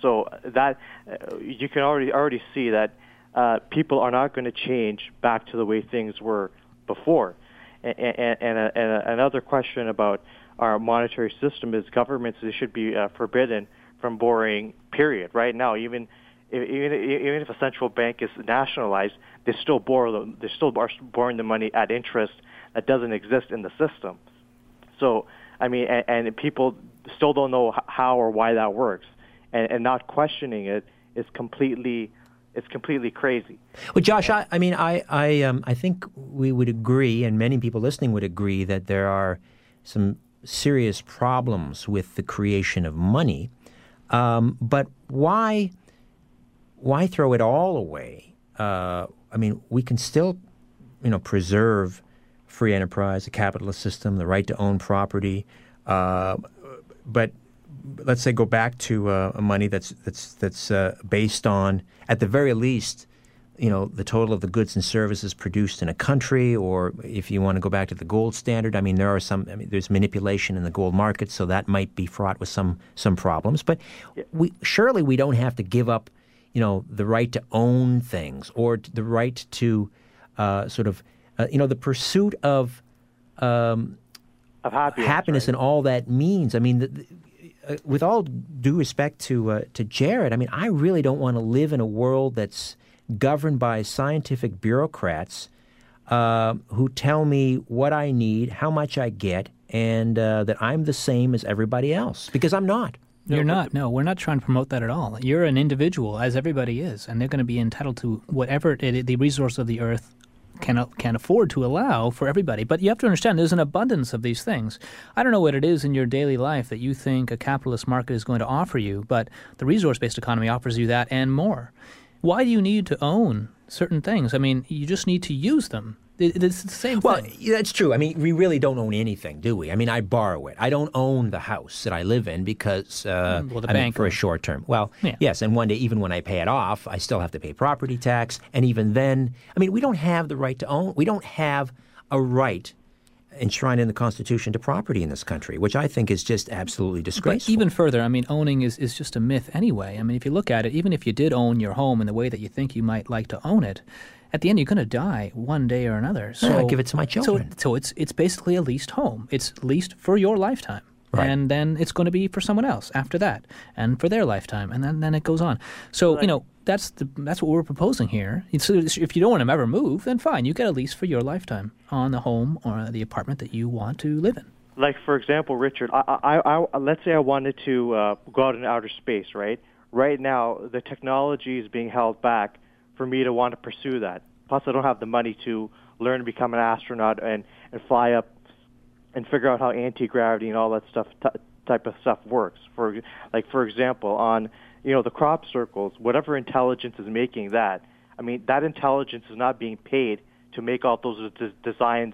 I: So that uh, you can already already see that uh, people are not going to change back to the way things were before. And, and, and, a, and a, another question about our monetary system is governments they should be uh, forbidden from borrowing. Period. Right now, even even even if a central bank is nationalized, they still borrow the, they still are borrowing the money at interest that doesn't exist in the system. So I mean, and, and people still don't know how or why that works, and, and not questioning it is completely it's completely crazy.
E: Well, Josh, I, I mean, I I um, I think we would agree, and many people listening would agree that there are some serious problems with the creation of money. Um, but why why throw it all away? Uh, I mean, we can still, you know, preserve free enterprise, the capitalist system, the right to own property, uh, but let's say go back to uh, money that's that's that's uh, based on, at the very least, you know, the total of the goods and services produced in a country, or if you want to go back to the gold standard, I mean, there are some, I mean, there's manipulation in the gold market, so that might be fraught with some some problems. But we surely we don't have to give up, you know, the right to own things or the right to uh, sort of, uh, you know, the pursuit of. Um,
I: of happiness,
E: happiness
I: right?
E: and all that means. I mean, the, the, uh, with all due respect to uh, to Jared, I mean, I really don't want to live in a world that's governed by scientific bureaucrats uh, who tell me what I need, how much I get, and uh, that I'm the same as everybody else because I'm not.
F: You're not. No, we're not trying to promote that at all. You're an individual, as everybody is, and they're going to be entitled to whatever it, the resource of the earth can can afford to allow for everybody. But you have to understand there's an abundance of these things. I don't know what it is in your daily life that you think a capitalist market is going to offer you, but the resource-based economy offers you that and more. Why do you need to own certain things? I mean, you just need to use them. It's the same
E: well,
F: thing.
E: yeah, that's true. I mean, we really don't own anything, do we? I mean, I borrow it. I don't own the house that I live in because uh,
F: Well, the
E: I
F: bank
E: for a short term. Well,
F: Yeah.
E: yes, and one day, even when I pay it off, I still have to pay property tax, and even then, I mean, we don't have the right to own. We don't have a right enshrined in the Constitution to property in this country, which I think is just absolutely
F: But
E: disgraceful.
F: even further, I mean, owning is, is just a myth anyway. I mean, if you look at it, even if you did own your home in the way that you think you might like to own it, at the end you're going to die one day or another. So
E: Yeah, give it to my children.
F: So, it's it's basically a leased home. It's leased for your lifetime.
E: Right.
F: And then it's going to be for someone else after that, and for their lifetime, and then, then it goes on. So you know that's the that's what we're proposing here. So if you don't want to ever move, then fine, you get a lease for your lifetime on the home or the apartment that you want to live in.
I: like for example, Richard, I, I, I let's say I wanted to uh, go out in outer space, right? Right now, the technology is being held back for me to want to pursue that. Plus, I don't have the money to learn to become an astronaut and and fly up and figure out how anti gravity and all that stuff t- type of stuff works. For like for example, on you know the crop circles, whatever intelligence is making that, I mean that intelligence is not being paid to make all those des- designs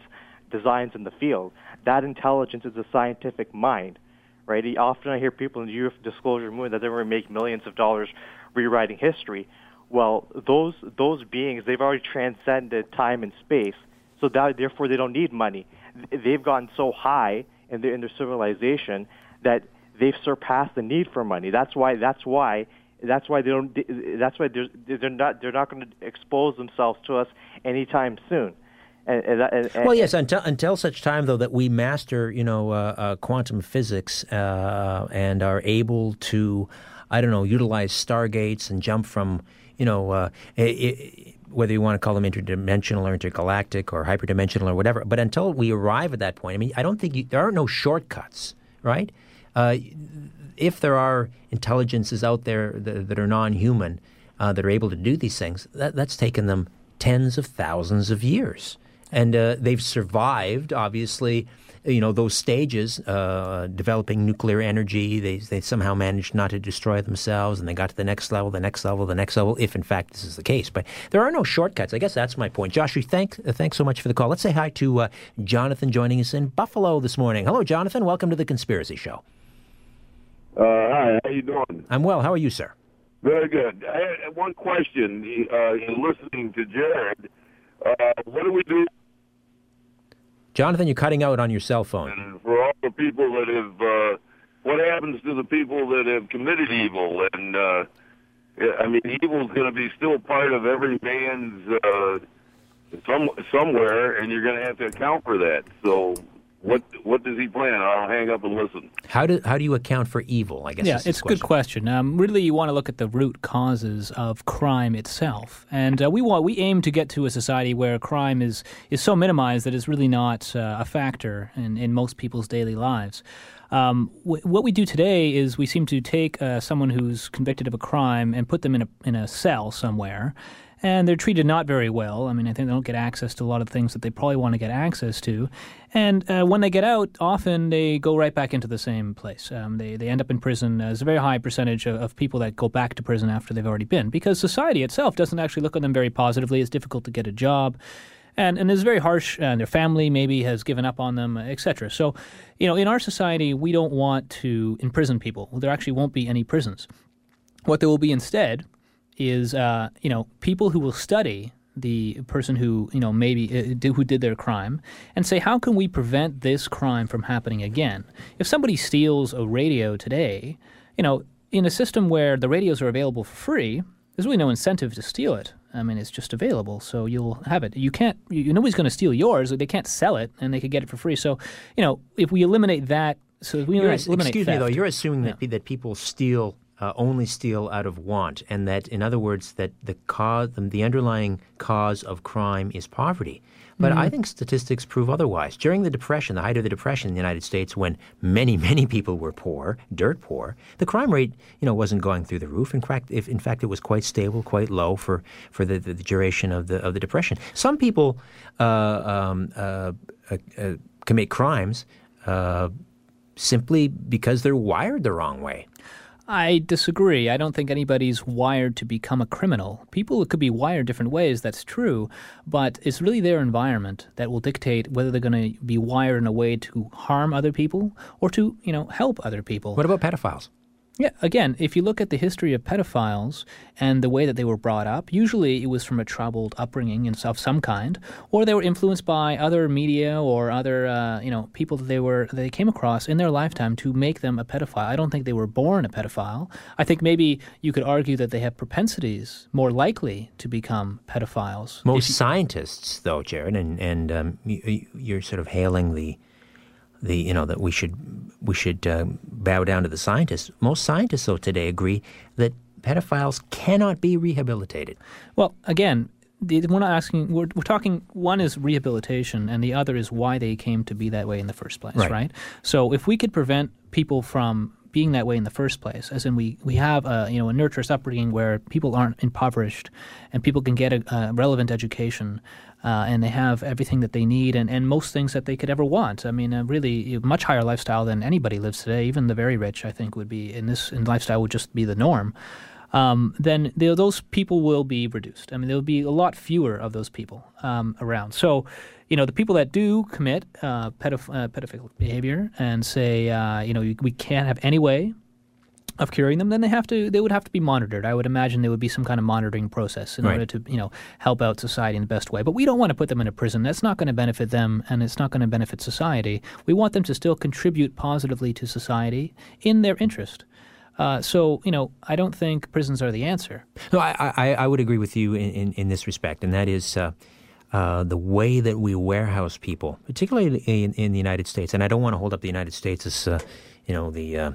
I: designs in the field. That intelligence is a scientific mind, right? Often I hear people in the UFO disclosure movement that they were make millions of dollars rewriting history. Well, those those beings they've already transcended time and space, so that therefore they don't need money. They've gotten so high in their in their civilization that they've surpassed the need for money. That's why that's why that's why they don't that's why they're they're not they're not going to expose themselves to us anytime soon. And, and, and,
E: Well, yes, until until such time though that we master, you know, uh, uh, quantum physics uh, and are able to, I don't know, utilize stargates and jump from, you know, uh, i i whether you want to call them interdimensional or intergalactic or hyperdimensional or whatever. But until we arrive at that point, I mean, I don't think you, there are no shortcuts, right? Uh, if there are intelligences out there that, that are non-human uh, that are able to do these things, that, that's taken them tens of thousands of years, and uh, they've survived. Obviously, you know those stages, uh, developing nuclear energy. They they somehow managed not to destroy themselves, and they got to the next level, the next level, the next level. If in fact this is the case, but there are no shortcuts. I guess that's my point. Josh, thank uh, thanks so much for the call. Let's say hi to uh, Jonathan joining us in Buffalo this morning. Hello, Jonathan. Welcome to the Conspiracy Show.
J: Uh, hi, how you doing?
E: I'm well. How are you, sir?
J: Very good. I had one question. Uh, in listening to Jared, uh, what do we do
E: Jonathan, you're cutting out on your cell phone.
J: for all the people that have? Uh, what happens to the people that have committed evil? And uh, I mean, evil's going to be still part of every man's uh, some somewhere, and you're going to have to account for that. So, what what does he plan? I'll hang up and listen.
E: How do how do you account for evil? I guess.
F: Yeah, it's a good question. Um, really, you want to look at the root causes of crime itself, and uh, we want we aim to get to a society where crime is is so minimized that it's really not uh, a factor in, in most people's daily lives. Um, wh- what we do today is we seem to take uh, someone who's convicted of a crime and put them in a in a cell somewhere, and they're treated not very well. I mean, I think they don't get access to a lot of things that they probably want to get access to. And uh, when they get out, often they go right back into the same place. Um, they, they end up in prison. There's a very high percentage of, of people that go back to prison after they've already been because society itself doesn't actually look at them very positively. It's difficult to get a job. And, and it's very harsh, and their family maybe has given up on them, etc. So, you know, in our society, we don't want to imprison people. There actually won't be any prisons. What there will be instead is uh, you know people who will study the person who you know maybe uh, did, who did their crime and say how can we prevent this crime from happening again? If somebody steals a radio today you know in a system where the radios are available for free there's really no incentive to steal it. I mean it's just available so you'll have it. You can't you, nobody's going to steal yours they can't sell it and they could get it for free. So you know if we eliminate that so if we eliminate
E: excuse me though. You're assuming that that people steal uh, only steal out of want, and that, in other words, that the cause, the underlying cause of crime is poverty. But
F: Mm-hmm.
E: I think statistics prove otherwise. During the Depression, the height of the Depression in the United States, when many, many people were poor, dirt poor, the crime rate, you know, wasn't going through the roof. In fact, if, in fact, it was quite stable, quite low for, for the, the, the duration of the of the Depression. Some people uh, um, uh, uh, uh, commit crimes uh, simply because they're wired the wrong way.
F: I disagree. I don't think anybody's wired to become a criminal. People could be wired different ways, that's true, but it's really their environment that will dictate whether they're going to be wired in a way to harm other people or to, you know, help other people.
E: What about pedophiles?
F: Yeah, again, if you look at the history of pedophiles and the way that they were brought up, usually it was from a troubled upbringing of some kind, or they were influenced by other media or other, uh, you know, people that they were they came across in their lifetime to make them a pedophile. I don't think they were born a pedophile. I think maybe you could argue that they have propensities more likely to become pedophiles.
E: Most scientists, though, Jared, and and um, you, you're sort of hailing the the you know that we should we should uh, bow down to the scientists. Most scientists, though, today agree that pedophiles cannot be rehabilitated.
F: Well, again, the, we're not asking. We're, we're talking. One is rehabilitation, and the other is why they came to be that way in the first place,
E: Right.
F: right? So, if we could prevent people from being that way in the first place, as in we, we have a you know a nurturous upbringing where people aren't impoverished, and people can get a, a relevant education, uh, and they have everything that they need, and, and most things that they could ever want. I mean, a really much higher lifestyle than anybody lives today. Even the very rich, I think, would be in this in lifestyle would just be the norm um, then those people will be reduced. I mean, there will be a lot fewer of those people um, around. So, you know, the people that do commit uh, pedoph- uh, pedophilic behavior and say, uh, you know, we can't have any way of curing them, then they have to. They would have to be monitored. I would imagine there would be some kind of monitoring process in
E: Right.
F: order to, you know, help out society in the best way. But we don't want to put them in a prison. That's not going to benefit them, and it's not going to benefit society. We want them to still contribute positively to society in their interest. Uh, so, you know, I don't think prisons are the answer.
E: No, I, I, I would agree with you in, in, in this respect, and that is uh, uh, the way that we warehouse people, particularly in, in the United States. And I don't want to hold up the United States as, uh, you know, the uh,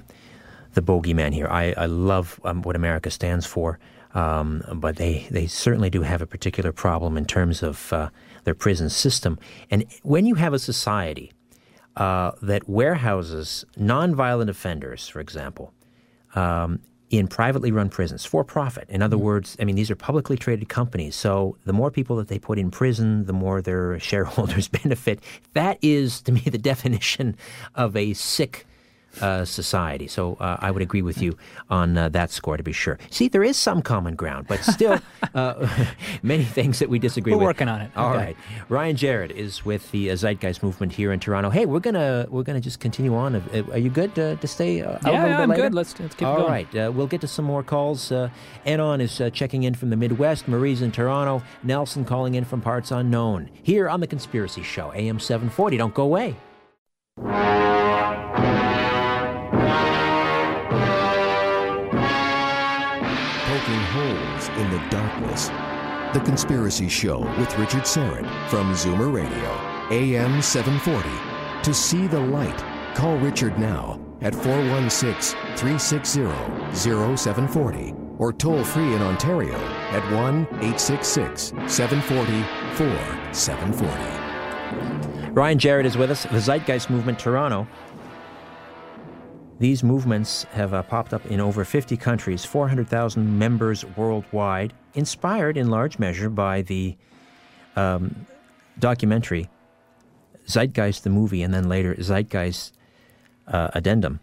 E: the bogeyman here. I, I love um, what America stands for, um, but they, they certainly do have a particular problem in terms of uh, their prison system. And when you have a society uh, that warehouses nonviolent offenders, for example, um, in privately run prisons for profit. In other words, I mean, these are publicly traded companies. So the more people that they put in prison, the more their shareholders benefit. That is, to me, the definition of a sick. Uh, society. So uh, I would agree with you on uh, that score to be sure. See, there is some common ground, but still uh, many things that we disagree on.
F: We're
E: with.
F: working on it.
E: All
F: Okay.
E: right, Ryan Jarrett is with the uh, Zeitgeist movement here in Toronto. Hey, we're gonna we're gonna just continue on. Are you good uh, to stay uh,
F: Yeah, yeah, I'm
E: later?
F: good. Let's- let's keep
E: All
F: going.
E: right, uh, we'll get to some more calls. Uh, Enon is uh, checking in from the Midwest. Marie's in Toronto. Nelson calling in from parts unknown. Here on the Conspiracy Show, AM 740. Don't go away.
D: The darkness. The Conspiracy Show with Richard Syrett from Zoomer Radio, AM 740. To see the light, call Richard now at 416 360 0740 or toll free in Ontario at 1 866 740 4740.
E: Ryan Jarrett is with us, the Zeitgeist Movement Toronto. These movements have uh, popped up in over 50 countries, 400,000 members worldwide, inspired in large measure by the um, documentary Zeitgeist the movie, and then later Zeitgeist uh, Addendum,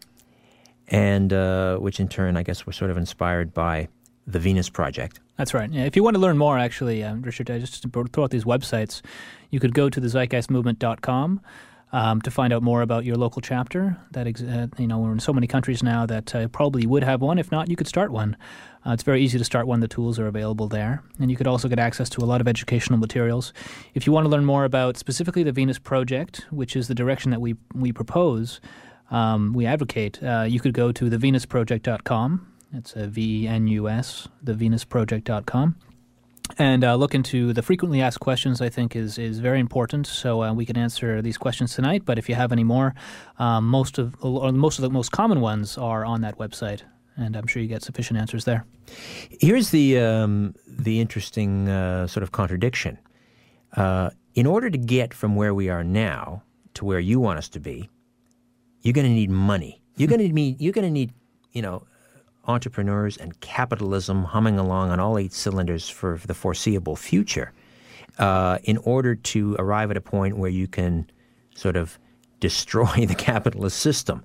E: and uh, which in turn, I guess, were sort of inspired by the Venus Project.
F: That's right. Yeah, if you want to learn more, actually, uh, Richard, I just throw out these websites, you could go to the zeitgeistmovement.com um, to find out more about your local chapter. That ex- uh, you know, we're in so many countries now that uh, probably would have one. If not, you could start one. Uh, it's very easy to start one. The tools are available there, and you could also get access to a lot of educational materials. If you want to learn more about specifically the Venus Project, which is the direction that we we propose, um, we advocate, uh, you could go to thevenusproject.com. It's a V E N U S, thevenusproject.com and uh, look into the frequently asked questions. I think is is very important. So uh, we can answer these questions tonight. But if you have any more, um, most of or most of the most common ones are on that website, and I'm sure you get sufficient answers there.
E: Here's the um, the interesting uh, sort of contradiction. Uh, in order to get from where we are now to where you want us to be, you're going to need money. You're going to need you're going to need you know entrepreneurs and capitalism humming along on all eight cylinders for the foreseeable future uh, in order to arrive at a point where you can sort of destroy the capitalist system.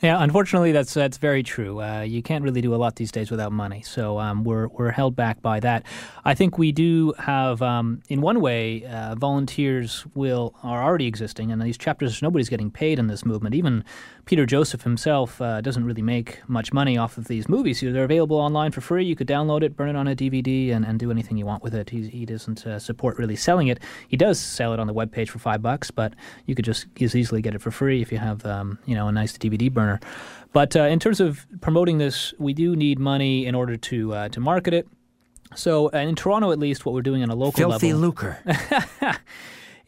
F: Yeah, unfortunately, that's that's very true. Uh, you can't really do a lot these days without money, so um, we're we're held back by that. I think we do have, um, in one way, uh, volunteers will are already existing, and these chapters nobody's getting paid in this movement. Even Peter Joseph himself uh, doesn't really make much money off of these movies. They're available online for free. You could download it, burn it on a DVD, and, and do anything you want with it. He, he doesn't uh, support really selling it. He does sell it on the webpage for five bucks, but you could just as easily get it for free if you have um, you know a nice DVD burner. But uh, in terms of promoting this, we do need money in order to uh, to market it. So uh, in Toronto, at least, what we're doing on a local
E: Filthy
F: level,
E: lucre.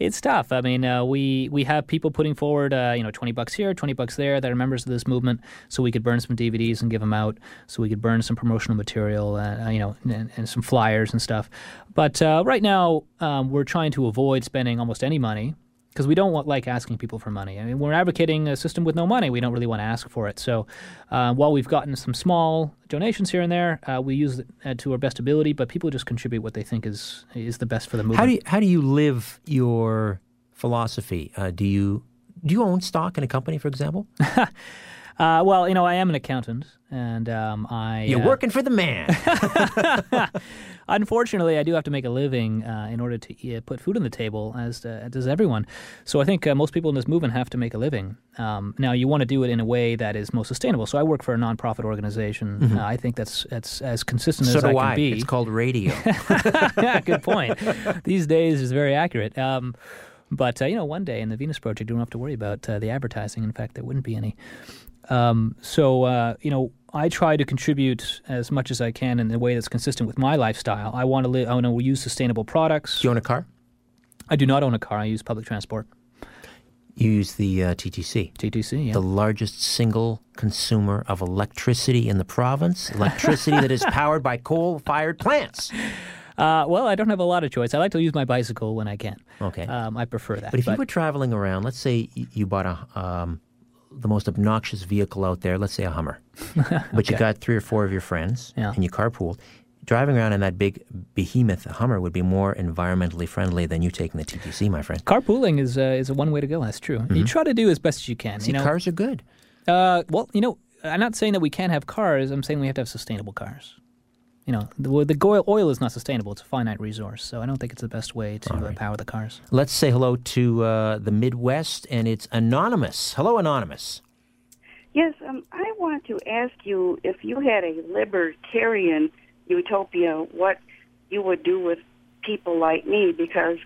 F: it's tough. I mean, uh, we we have people putting forward, uh, you know, twenty bucks here, twenty bucks there, that are members of this movement, so we could burn some DVDs and give them out, so we could burn some promotional material, uh, you know, and, and, some flyers and stuff. But uh, right now, um, we're trying to avoid spending almost any money because we don't want, like asking people for money. I mean, we're advocating a system with no money. We don't really want to ask for it. So, uh, while we've gotten some small donations here and there, uh, we use it uh, to our best ability. But people just contribute what they think is is the best for the movement.
E: How do you, how do you live your philosophy? Uh, do you do you own stock in a company, for example?
F: Uh, well, you know, I am an accountant, and um, I
E: You're
F: uh,
E: working for the man.
F: Unfortunately, I do have to make a living uh, in order to uh, put food on the table, as uh, does everyone. So I think uh, most people in this movement have to make a living. Um, now, you want to do it in a way that is most sustainable. So I work for a nonprofit organization. Uh, I think that's that's as consistent
E: Mm-hmm. so
F: as I
E: I.
F: can be.
E: It's called radio.
F: yeah, good point. These days is very accurate. Um, but uh, you know, one day in the Venus Project, you don't have to worry about uh, the advertising. In fact, there wouldn't be any. Um, so uh, you know, I try to contribute as much as I can in a way that's consistent with my lifestyle. I want to live. I want to use sustainable products.
E: do you own a car?
F: I do not own a car. I use public transport.
E: You use the uh, TTC.
F: TTC. Yeah.
E: the largest single consumer of electricity in the province, electricity that is powered by coal fired plants.
F: Uh, well, I don't have a lot of choice. I like to use my bicycle when I can.
E: Okay.
F: Um, I prefer that.
E: But if you were traveling around, let's say you bought a um, the most obnoxious vehicle out there, let's say a Hummer, but you got three or four of your friends
F: Yeah.
E: and you carpooled. Driving around in that big behemoth Hummer would be more environmentally friendly than you taking the TTC, my friend.
F: carpooling is uh, is a one way to go. That's true. You try to do as best as you can.
E: Mm-hmm. See,
F: you know,
E: cars are good.
F: Uh, well, you know, I'm not saying that we can't have cars. I'm saying we have to have sustainable cars. You know, the, the oil, oil is not sustainable. It's a finite resource. So I don't think it's the best way to uh, power the cars.
E: Let's say hello to uh, the Midwest, and it's Anonymous. Hello, Anonymous.
K: Yes, um, I want to ask you if you had a libertarian utopia, what you would do with people like me, because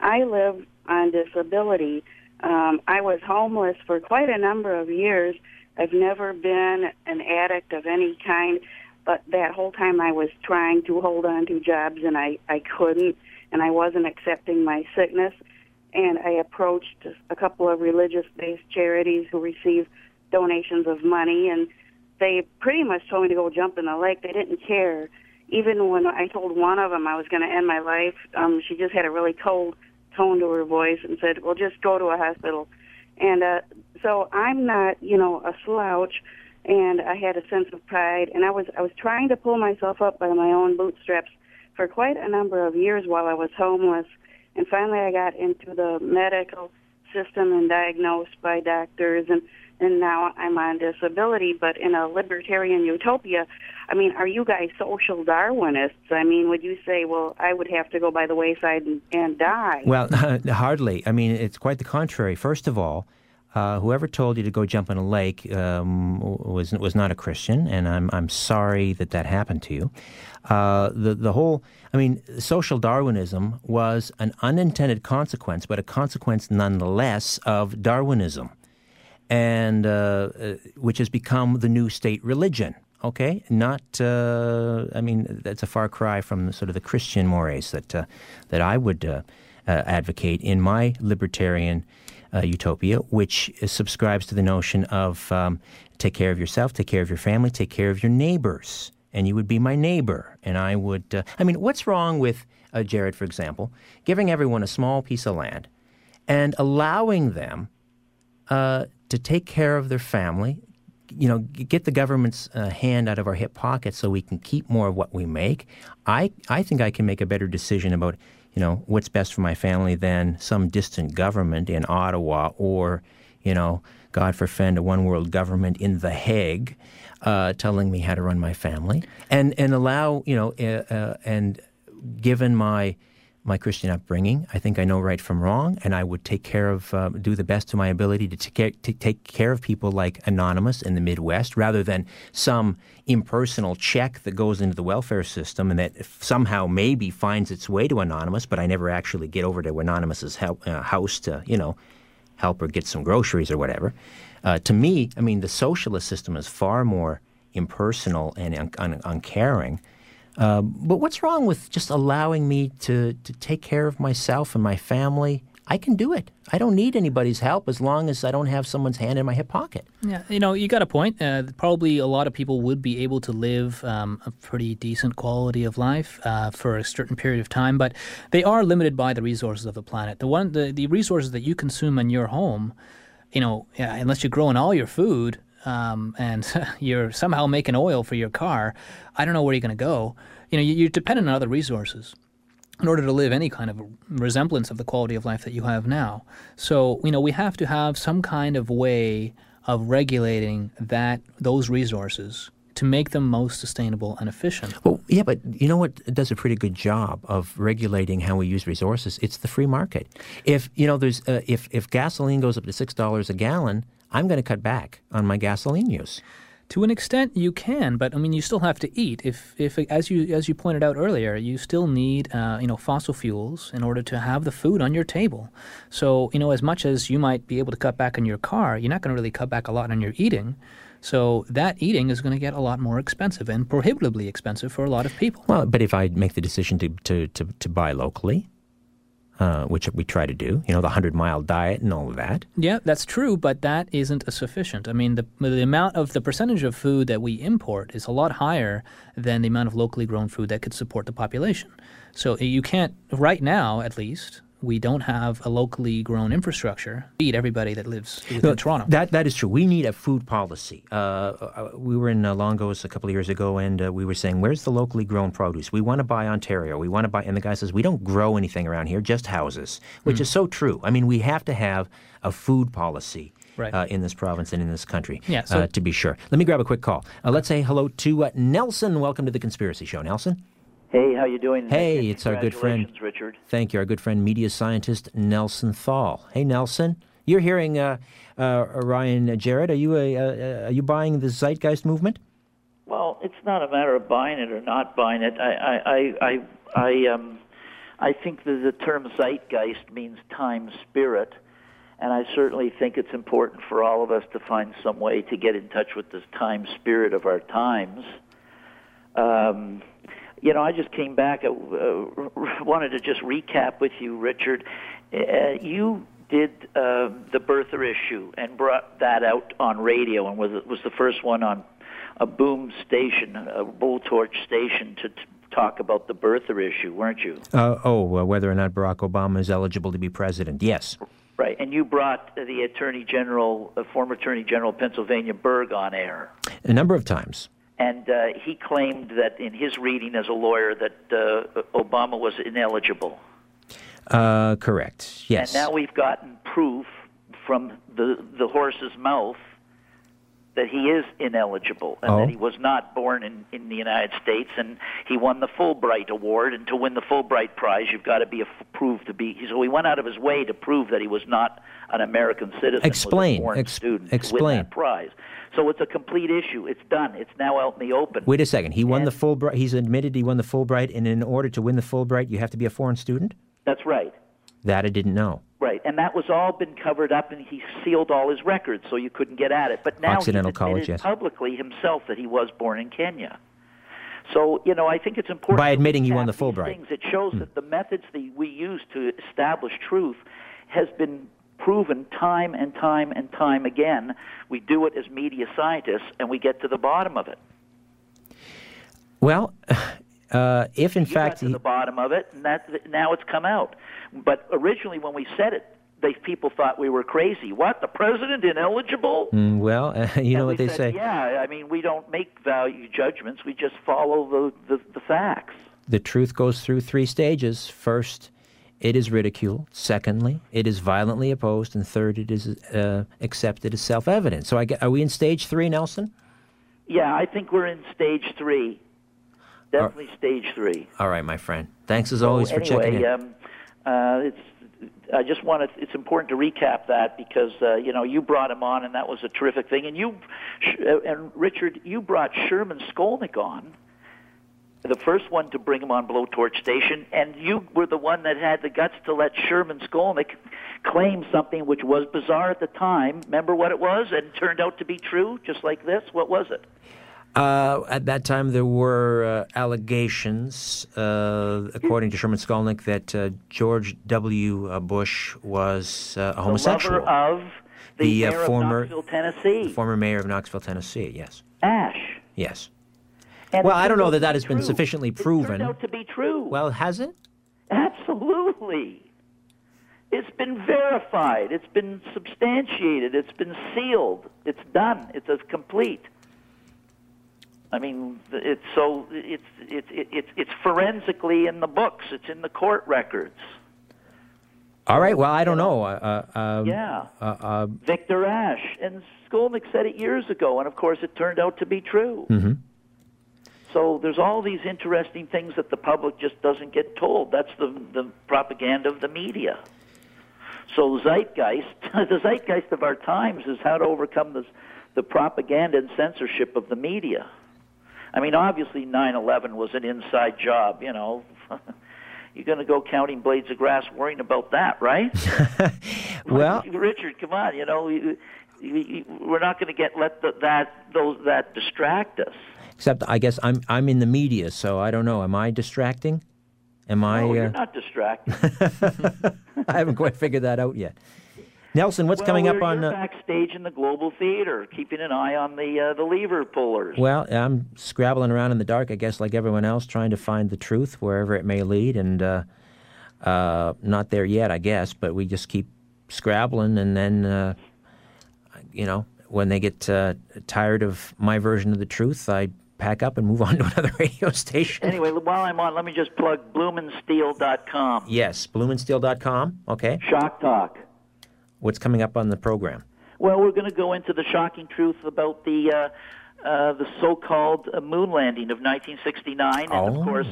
K: I live on disability. Um, I was homeless for quite a number of years. I've never been an addict of any kind, but that whole time I was trying to hold on to jobs and I, I couldn't, and I wasn't accepting my sickness. and I approached a couple of religious-based charities who receive donations of money, and they pretty much told me to go jump in the lake. They didn't care. Even when I told one of them I was going to end my life, um, she just had a really cold tone to her voice and said, "Well, just go to a hospital." And uh, so I'm not, you know, a slouch, and I had a sense of pride, and I was I was trying to pull myself up by my own bootstraps for quite a number of years while I was homeless, and finally I got into the medical system and diagnosed by doctors and and now I'm on disability, but in a libertarian utopia, I mean, are you guys social Darwinists? I mean, would you say, well, I would have to go by the wayside and, and die?
E: Well, hardly. I mean, it's quite the contrary. First of all, uh, whoever told you to go jump in a lake um, was was not a Christian, and I'm I'm sorry that that happened to you. Uh, the the whole, I mean, social Darwinism was an unintended consequence, but a consequence nonetheless of Darwinism and uh, uh, which has become the new state religion. Okay, not. Uh, I mean, that's a far cry from sort of the Christian mores that that I would advocate in my libertarian utopia, which subscribes to the notion of um, take care of yourself, take care of your family, take care of your neighbors, and you would be my neighbor, and I would. I mean, what's wrong with Jared, for example, giving everyone a small piece of land and allowing them uh, to take care of their family, you know, get the government's uh, hand out of our hip pocket so we can keep more of what we make. I, I think I can make a better decision about, you know, what's best for my family than some distant government in Ottawa or, you know, God forfend a one world government in The Hague uh, telling me how to run my family. And, and allow, you know, uh, uh and given my my Christian upbringing. I think I know right from wrong, and I would take care of, uh, do the best to my ability to, take care, to take care of people like Anonymous in the Midwest, rather than some impersonal check that goes into the welfare system and that somehow maybe finds its way to Anonymous, but I never actually get over to Anonymous's help, uh, house to, you know, help her get some groceries or whatever. Uh, to me, I mean, the socialist system is far more impersonal and un- un- uncaring uh, but what's wrong with just allowing me to, to take care of myself and my family? I can do it. I don't need anybody's help as long as I don't have someone's hand in my hip pocket.
F: Yeah, you know, you got a point. Uh, probably a lot of people would be able to live um, a pretty decent quality of life uh, for a certain period of time, but they are limited by the resources of the planet. The one, the, the resources that you consume in your home, you know, unless you're growing all your food, um, and you're somehow making oil for your car, I don't know where you're going to go. You know, you're dependent on other resources in order to live any kind of resemblance of the quality of life that you have now. So, you know, we have to have some kind of way of regulating that those resources to make them most sustainable and efficient.
E: Well, yeah, but you know what does a pretty good job of regulating how we use resources? It's the free market. If you know, there's uh, if if gasoline goes up to six dollars a gallon, I'm going to cut back on my gasoline use.
F: To an extent, you can, but I mean, you still have to eat. If, if as you as you pointed out earlier, you still need uh, you know fossil fuels in order to have the food on your table. So you know, as much as you might be able to cut back on your car, you're not going to really cut back a lot on your eating. So that eating is going to get a lot more expensive and prohibitively expensive for a lot of people.
E: Well, but if I make the decision to to to, to buy locally, uh, which we try to do, you know, the 100 mile diet and all of that.
F: Yeah, that's true, but that isn't sufficient. I mean, the, the amount of the percentage of food that we import is a lot higher than the amount of locally grown food that could support the population. So you can't, right now at least, we don't have a locally grown infrastructure feed everybody that lives in no, Toronto.
E: That that is true. We need a food policy. Uh, uh, we were in uh, Longo's a couple of years ago, and uh, we were saying, "Where's the locally grown produce? We want to buy Ontario. We want to buy." And the guy says, "We don't grow anything around here, just houses," which mm. is so true. I mean, we have to have a food policy. Right. Uh, in this province and in this country,
F: yeah, so,
E: uh, to be sure. Let me grab a quick call. let's say hello to Nelson. Welcome to the Conspiracy Show, Nelson.
L: Hey, how you doing?
E: Hey, it's our good friend
L: Richard.
E: Thank you, our good friend, media scientist Nelson Thall. Hey, Nelson, you're hearing uh, uh, Ryan Jared. Are you a, uh, are you buying the Zeitgeist movement?
L: Well, it's not a matter of buying it or not buying it. I I I I, I um I think that the term Zeitgeist means time spirit. And I certainly think it's important for all of us to find some way to get in touch with this time spirit of our times. Um, you know, I just came back. I uh, wanted to just recap with you, Richard. Uh, you did uh, the birther issue and brought that out on radio, and was was the first one on a boom station, a blowtorch station, to, talk about the birther issue, weren't you?
E: Uh, oh, uh, whether or not Barack Obama is eligible to be president. Yes.
L: Right, and you brought the Attorney General, uh, former Attorney General of Pennsylvania Berg, on air.
E: A number of times.
L: And uh, he claimed that in his reading as a lawyer that uh, Obama was ineligible.
E: Uh, correct. Yes.
L: And now we've gotten proof from the the horse's mouth that he is ineligible and
E: Oh.
L: that he was not born in, in the United States and he won the Fulbright award and to win the Fulbright prize you've got to be a, proved to be so he went out of his way to prove that he was not an American citizen
E: Explain.
L: was a foreign
E: Ex-
L: student to win that prize so it's a complete issue it's done it's now out in the open
E: Wait a second. He won the Fulbright. He's admitted he won the Fulbright, and in order to win the Fulbright, you have to be a foreign student.
L: that's right
E: That I didn't know.
L: Right, and that was all been covered up, and he sealed all his records, so you couldn't get at it. But now
E: Occidental
L: he's
E: College,
L: admitted
E: yes.
L: publicly himself that he was born in Kenya. So you know, I think it's important
E: By admitting he won the Fulbright.
L: Things. It shows hmm. that the methods that we use to establish truth has been proven time and time and time again. We do it as media scientists, and we get to the bottom of it.
E: Well, uh, if in
L: you
E: fact
L: got to the bottom of it, and that now it's come out. But originally, when we said it, they people thought we were crazy. What? The president ineligible?
E: Mm, well, you know
L: And
E: what they
L: said,
E: say.
L: Yeah, I mean, we don't make value judgments. We just follow the, the, the facts.
E: The truth goes through three stages. First, it is ridiculed. Secondly, it is violently opposed, and third, it is uh, accepted as self-evident. So, I get, are we in stage three, Nelson?
L: Yeah, I think we're in stage three. Definitely stage three.
E: All right, my friend. Thanks as
L: So
E: always for
L: anyway,
E: checking in.
L: Um, uh, it's. I just want to. It's important to recap that because uh, you know you brought him on, and that was a terrific thing. And you, uh, and Richard, you brought Sherman Skolnick on, the first one to bring him on Blowtorch Station, and you were the one that had the guts to let Sherman Skolnick claim something which was bizarre at the time. Remember what it was, and turned out to be true, just like this. What was it?
E: Uh, at that time, there were uh, allegations, uh, according to Sherman Skolnick, that uh, George W. uh, Bush was uh, a homosexual.
L: The lover of the, mayor
E: former
L: of Knoxville, Tennessee,
E: former mayor of Knoxville, Tennessee. Yes.
L: Ashe.
E: Yes.
L: And
E: well, I don't know that that has been
L: true.
E: sufficiently
L: It
E: proven.
L: turned out to be true.
E: Well, has it?
L: Absolutely. It's been verified. It's been substantiated. It's been sealed. It's done. It's as complete. I mean, it's so it's it's it's it's forensically in the books. It's in the court records.
E: All right. Well, I don't know. Uh, uh, um,
L: Yeah.
E: Uh, uh,
L: Victor Ashe and Skolnick said it years ago, and of course, it turned out to be true.
E: mhm.
L: So there's all these interesting things that the public just doesn't get told. That's the the propaganda of the media. So zeitgeist, the zeitgeist of our times is how to overcome this, the propaganda and censorship of the media. I mean, obviously 9/11 was an inside job. You know, you're going to go counting blades of grass, worrying about that, right?
E: well,
L: Richard, come on. You know, we're not going to get let the, that those that distract us.
E: Except I guess I'm I'm in the media, so I don't know. Am I distracting? Am I?
L: no,
E: uh,
L: you're not distracting.
E: I haven't quite figured that out yet. Nelson, what's
L: well,
E: coming up on? Uh,
L: backstage in the Global Theater, keeping an eye on the uh, the lever pullers.
E: well, I'm scrabbling around in the dark, I guess, like everyone else, trying to find the truth wherever it may lead, and uh, uh, not there yet, I guess. But we just keep scrabbling, and then, uh, you know, when they get uh, tired of my version of the truth, I pack up and move on to another radio station.
L: Anyway, while I'm on, let me just plug BlumenSteel.com.
E: Yes, blumensteel.com. Okay.
L: Shock Talk.
E: What's coming up on the program?
L: Well, we're going to go into the shocking truth about the uh, uh, the so-called uh, moon landing of 1969, and
E: Oh.
L: of course,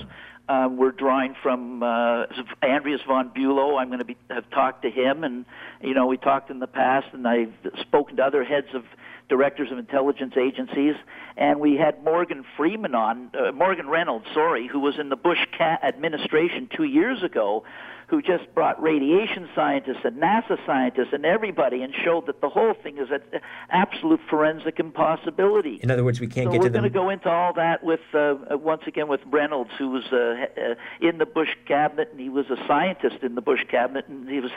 L: uh, we're drawing from uh, Andreas von Bülow. I'm going to be have talked to him, and you know, we talked in the past, and I've spoken to other heads of directors of intelligence agencies, and we had Morgan Freeman on, uh, Morgan Reynolds, sorry, who was in the Bush administration two years ago, who just brought radiation scientists and NASA scientists and everybody and showed that the whole thing is an absolute forensic impossibility.
E: In other words, we can't
L: so
E: get to them.
L: we're going to go into all that with uh, uh, once again with Reynolds, who was uh, uh, in the Bush cabinet, and he was a scientist in the Bush cabinet, and he was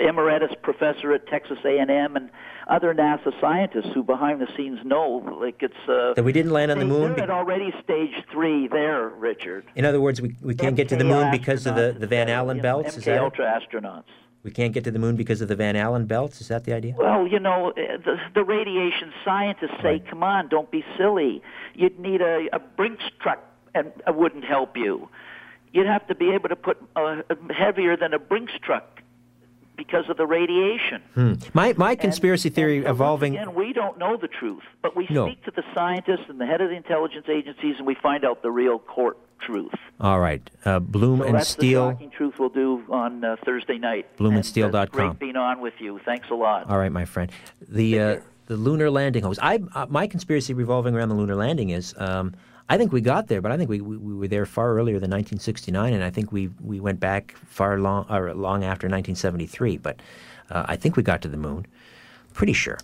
L: emeritus professor at Texas A&M, and other NASA scientists who behind the scenes know, like it's uh,
E: that we didn't land on the moon.
L: They're
E: be-
L: already stage three there, Richard.
E: In other words, we, we can't get to the moon because of the, the Van
L: uh,
E: Allen belts. Is
L: MK
E: that it?
L: Ultra astronauts.
E: We can't get to the moon because of the Van Allen belts. Is that the idea?
L: Well, you know, uh, the, the radiation scientists say, "Come on, don't be silly. You'd need a, a Brinks truck, and it wouldn't help you. You'd have to be able to put uh, heavier than a Brinks truck because of the radiation."
E: Hmm. My my conspiracy theory evolving.
L: Again, we don't know the truth, but we
E: No.
L: speak to the scientists and the head of the intelligence agencies, and we find out the real court truth.
E: All right, uh, Bloom
L: So
E: and
L: that's the
E: Steel.
L: shocking truth we'll do on uh, Thursday night.
E: BloomandSteel.com.
L: And, uh, Great being on with you. Thanks a lot.
E: All right, my friend. The uh, the lunar landing hoax. I uh, my conspiracy revolving around the lunar landing is. Um, I think we got there, but I think we, we, we were there far earlier than 1969, and I think we, we went back far long or long after 1973. But uh, I think we got to the moon, pretty sure.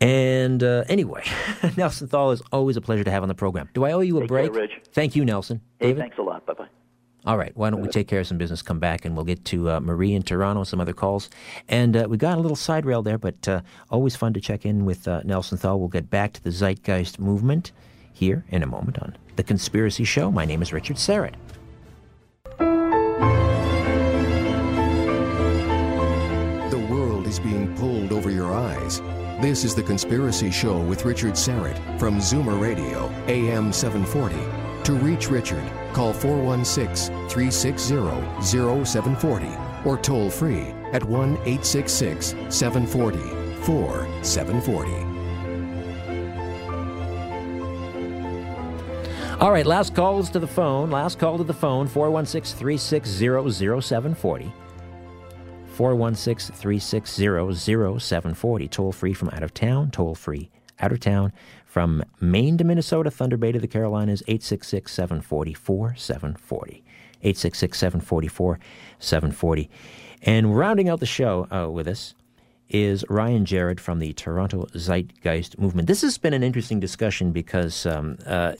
E: And uh, anyway, Nelson Thall is always a pleasure to have on the program. Do I owe you a
L: Take care,
E: break?
L: Rich.
E: Thank you, Nelson.
L: Hey,
E: David.
L: thanks a lot. Bye bye.
E: All right, why don't we take care of some business, come back, and we'll get to uh, Marie in Toronto, and some other calls. And uh, we got a little side rail there, but uh, always fun to check in with uh, Nelson Thall. We'll get back to the Zeitgeist movement here in a moment on The Conspiracy Show. My name is Richard Syrett.
D: The world is being pulled over your eyes. This is The Conspiracy Show with Richard Syrett from Zoomer Radio, AM 740. To reach Richard, call 416 360 0740 or toll free at 1 866 740 4740.
E: All right, last calls to the phone. Last call to the phone 416 360 0740. 416 360 0740. Toll free from out of town. Toll free out of town. From Maine to Minnesota, Thunder Bay to the Carolinas, 866 744 740. 866 744 740. And rounding out the show uh, with us is Ryan Jared from the Toronto Zeitgeist Movement. This has been an interesting discussion because um, uh,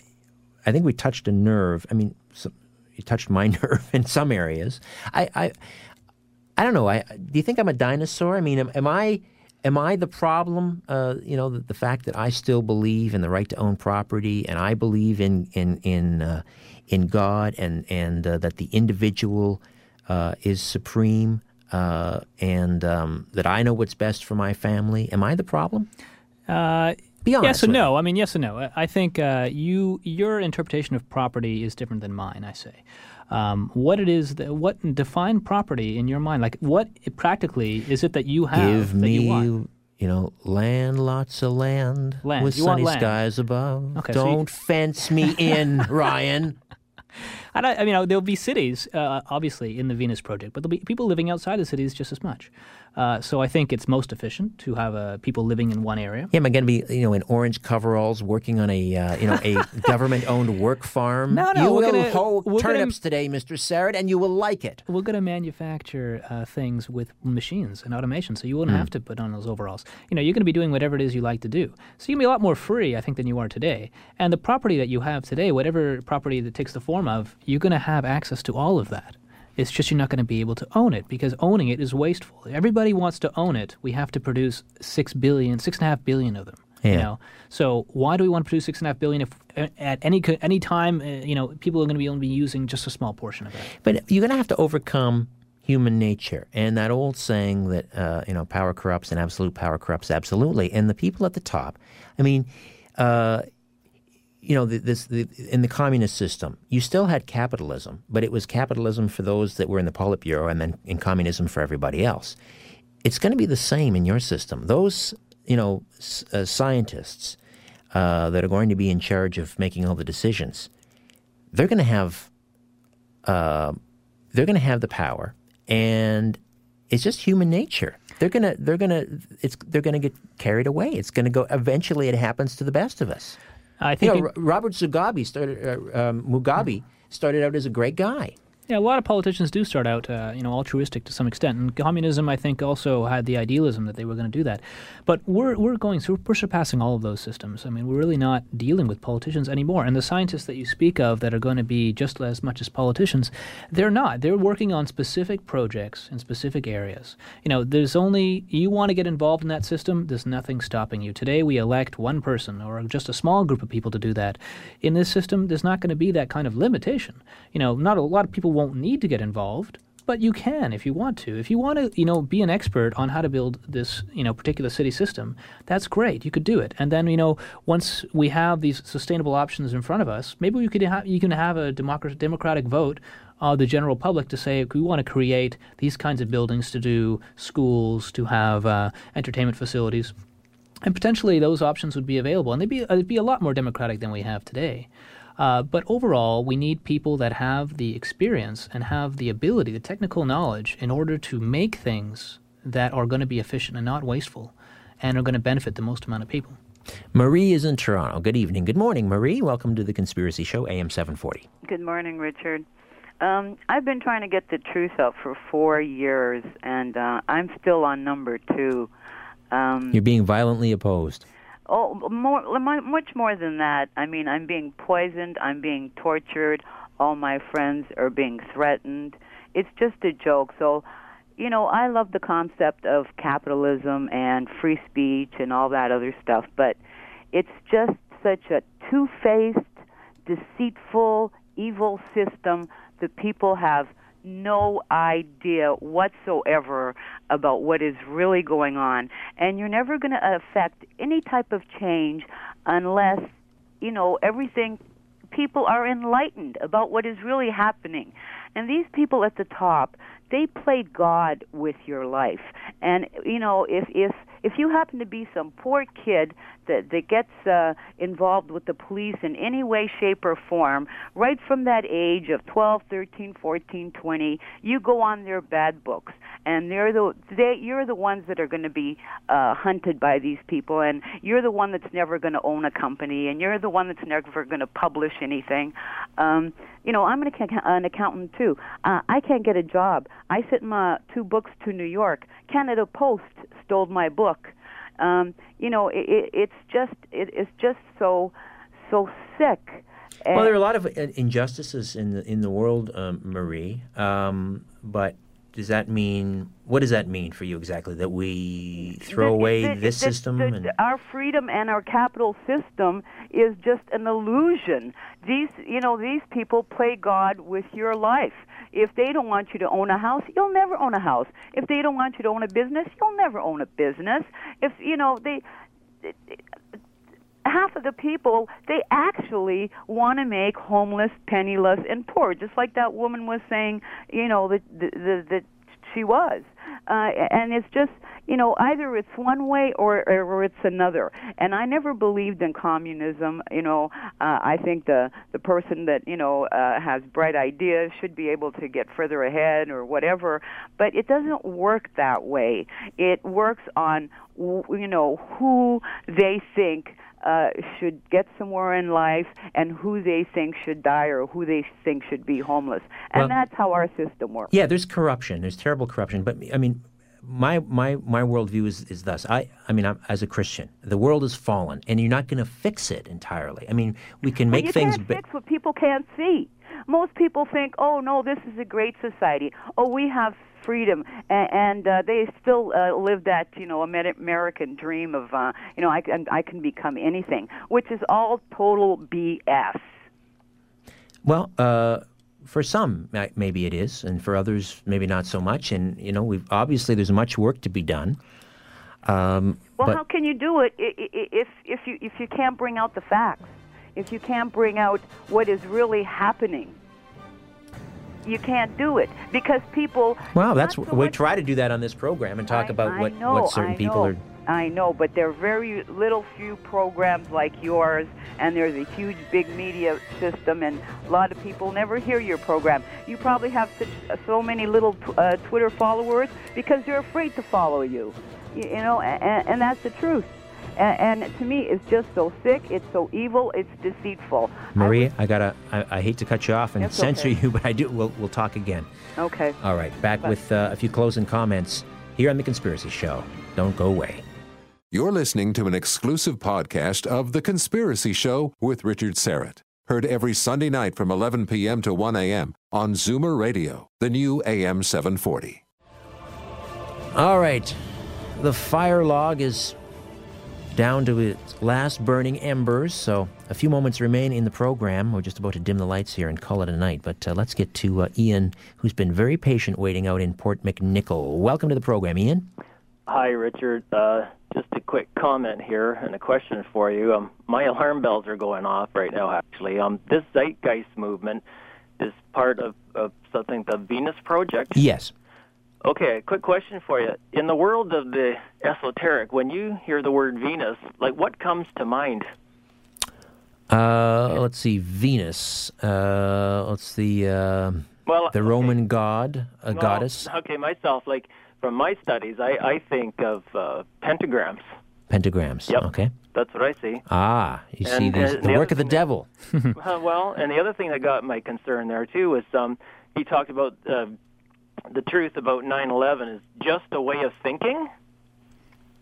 E: I think we touched a nerve. I mean, some, you touched my nerve in some areas. I, I, I don't know. I do you think I'm a dinosaur? I mean, am, am I am I the problem? Uh, you know, the, the fact that I still believe in the right to own property, and I believe in in in uh, in God, and and uh, that the individual uh, is supreme, uh, and um, that I know what's best for my family. Am I the problem? Be honest
F: yes and no. I mean, yes and no. I- think uh, you your interpretation of property is different than mine. I say. Um, what it is that what define property in your mind? Like what practically is it that you have
E: Give
F: that
E: me,
F: you want?
E: you know, land, lots of land,
F: Land.
E: with
F: You
E: sunny skies above.
F: Okay, so you-
E: Don't fence me in, Ryan.
F: And I, I mean, there'll be cities, uh, obviously, in the Venus Project, but there'll be people living outside the cities just as much. Uh, so I think it's most efficient to have uh, people living in one area.
E: Yeah, am I going to be, you know, in orange coveralls, working on a, uh, you know, a government-owned work farm?
F: No, no,
E: you will
F: gonna-
E: hoe
F: we're gonna-
E: turnips today, Mister Syrett, and you will like it.
F: We're going to manufacture uh, things with machines and automation, so you won't
E: Hmm.
F: have to put on those overalls. You know, you're going to be doing whatever it is you like to do. So you're going to be a lot more free, I think, than you are today. And the property that you have today, whatever property that takes the form of, you're going to have access to all of that. It's just you're not going to be able to own it because owning it is wasteful. Everybody wants to own it. We have to produce six billion, six and a half billion of them.
E: Yeah.
F: You know, so why do we want to produce six and a half billion if uh, at any any time, uh, you know, people are going to be only be using just a small portion of it?
E: But you're going to have to overcome human nature and that old saying that uh, you know power corrupts and absolute power corrupts absolutely. And the people at the top, I mean, uh, you know, this the, in the communist system, you still had capitalism, but it was capitalism for those that were in the Politburo, and then in communism for everybody else. It's going to be the same in your system. Those you know uh, scientists uh, that are going to be in charge of making all the decisions, they're going to have uh, they're going to have the power, and it's just human nature. They're gonna they're gonna it's they're gonna get carried away. It's to go eventually. It happens to the best of us.
F: I
E: You
F: think
E: know,
F: it-
E: Robert Mugabe started uh, um, Mugabe started out as a great guy.
F: Yeah, a lot of politicians do start out, uh, you know, altruistic to some extent, and communism, I think, also had the idealism that they were going to do that. But we're we're going through, we're surpassing all of those systems. I mean, we're really not dealing with politicians anymore. And the scientists that you speak of that are going to be just as much as politicians, they're not. They're working on specific projects in specific areas. You know, there's only you want to get involved in that system. There's nothing stopping you. Today, we elect one person or just a small group of people to do that. In this system, there's not going to be that kind of limitation. You know, not a lot of people won't need to get involved, but you can if you want to. If you want to, you know, be an expert on how to build this, you know, particular city system, that's great. You could do it. And then, you know, once we have these sustainable options in front of us, maybe we could ha- you can have a democratic democratic vote of the general public to say we want to create these kinds of buildings to do schools, to have uh, entertainment facilities. And potentially those options would be available, and they'd be, uh, they'd be a lot more democratic than we have today. Uh, but overall, we need people that have the experience and have the ability, the technical knowledge, in order to make things that are going to be efficient and not wasteful and are going to benefit the most amount of people.
E: Marie is in Toronto. Good evening. Good morning, Marie. Welcome to the Conspiracy Show, AM 740.
M: Good morning, Richard. Um, I've been trying to get the truth out for four years, and uh, I'm still on number two. Um,
E: You're being violently opposed.
M: Oh, more, much more than that. I mean, I'm being poisoned. I'm being tortured. All my friends are being threatened. It's just a joke. So, you know, I love the concept of capitalism and free speech and all that other stuff, but it's just such a two-faced, deceitful, evil system that people have no idea whatsoever about what is really going on. And you're never going to affect any type of change unless, you know, everything, people are enlightened about what is really happening. And these people at the top, they play God with your life. And, you know, if, if, if you happen to be some poor kid that, that gets uh, involved with the police in any way, shape, or form, right from that age of 12, 13, 14, 20, you go on their bad books. And they're the, they, you're the ones that are going to be uh, hunted by these people, and you're the one that's never going to own a company, and you're the one that's never going to publish anything. Um, you know, I'm an, an accountant too. Uh, I can't get a job. I sent my two books to New York. Canada Post stole my book. Um, you know, it, it, it's just it, it's just so so sick.
E: And well, there are a lot of uh, injustices in the in the world, um, Marie. Um, but does that mean what does that mean for you exactly that we throw the, away
M: the,
E: this
M: the,
E: system and
M: our freedom and our capital system is just an illusion these you know these people play god with your life if they don't want you to own a house you'll never own a house if they don't want you to own a business you'll never own a business if you know they half of the people they actually want to make homeless, penniless, and poor, just like that woman was saying. You know that, that she was, uh, and it's just you know either it's one way or or it's another. And I never believed in communism. You know, uh, I think the the person that you know uh, has bright ideas should be able to get further ahead or whatever. But it doesn't work that way. It works on you know who they think uh, should get somewhere in life and who they think should die or who they think should be homeless. And
E: well,
M: that's how our system works.
E: Yeah, there's corruption. There's terrible corruption. But I mean, my my my worldview is is thus. I I mean, I'm, as a Christian, the world has fallen, and you're not going to fix it entirely. I mean, we can make
M: well, you
E: things.
M: Can't fix what people can't see. Most people think, "Oh no, this is a great society. Oh, we have freedom, and, and uh, they still uh, live that you know American dream of uh, you know I can I can become anything, which is all total BS.
E: Well, uh, for some maybe it is, and for others maybe not so much. And you know, we've obviously there's much work to be done. Um,
M: well,
E: but,
M: how can you do it if if you if you can't bring out the facts? If you can't bring out what is really happening? You can't do it because people.
E: Well, that's so we try to do that on this program and talk
M: I,
E: about
M: I
E: what
M: know,
E: what certain people are.
M: I know, but there are very little few programs like yours, and there's a huge big media system, and a lot of people never hear your program. You probably have such, so many little uh, Twitter followers because they're afraid to follow you, you, you know, and, and that's the truth. And, and to me, it's just so sick. It's so evil. It's deceitful.
E: Maria, I, gotta. I, I hate to cut you off and
M: That's
E: censor
M: okay.
E: you, but I do. We'll we'll talk again.
M: Okay.
E: All right, back
M: Bye.
E: with uh, a few closing comments here on the Conspiracy Show. Don't go away.
A: You're listening to an exclusive podcast of The Conspiracy Show with Richard Syrett. Heard every Sunday night from 11 p.m. to 1 a.m. on Zoomer Radio, the new AM 740.
E: All right, the fire log is down to its last burning embers, so a few moments remain in the program. We're just about to dim the lights here and call it a night, but uh, let's get to uh, Ian, who's been very patient waiting out in Port McNicoll. Welcome to the program, Ian.
N: Hi, Richard. Uh, just a quick comment here and a question for you. Um, my alarm bells are going off right now, actually. Um, this Zeitgeist movement is part of, of something, the Venus Project.
E: Yes.
N: Okay, quick question for you. In the world of the esoteric, when you hear the word Venus, like what comes to mind?
E: Uh, let's see, Venus. Uh, let's the uh,
N: Well,
E: the Roman god, a
N: No,
E: goddess,
N: Okay, myself, like from my studies, I, I think of uh, pentagrams.
E: pentagrams.
N: Yep.
E: Okay.
N: That's what I see.
E: Ah, you see these, the
N: the
E: work of the devil.
N: Well, and the other thing that got my concern there too was um, he talked about uh, the truth about 9/11 is just a way of thinking.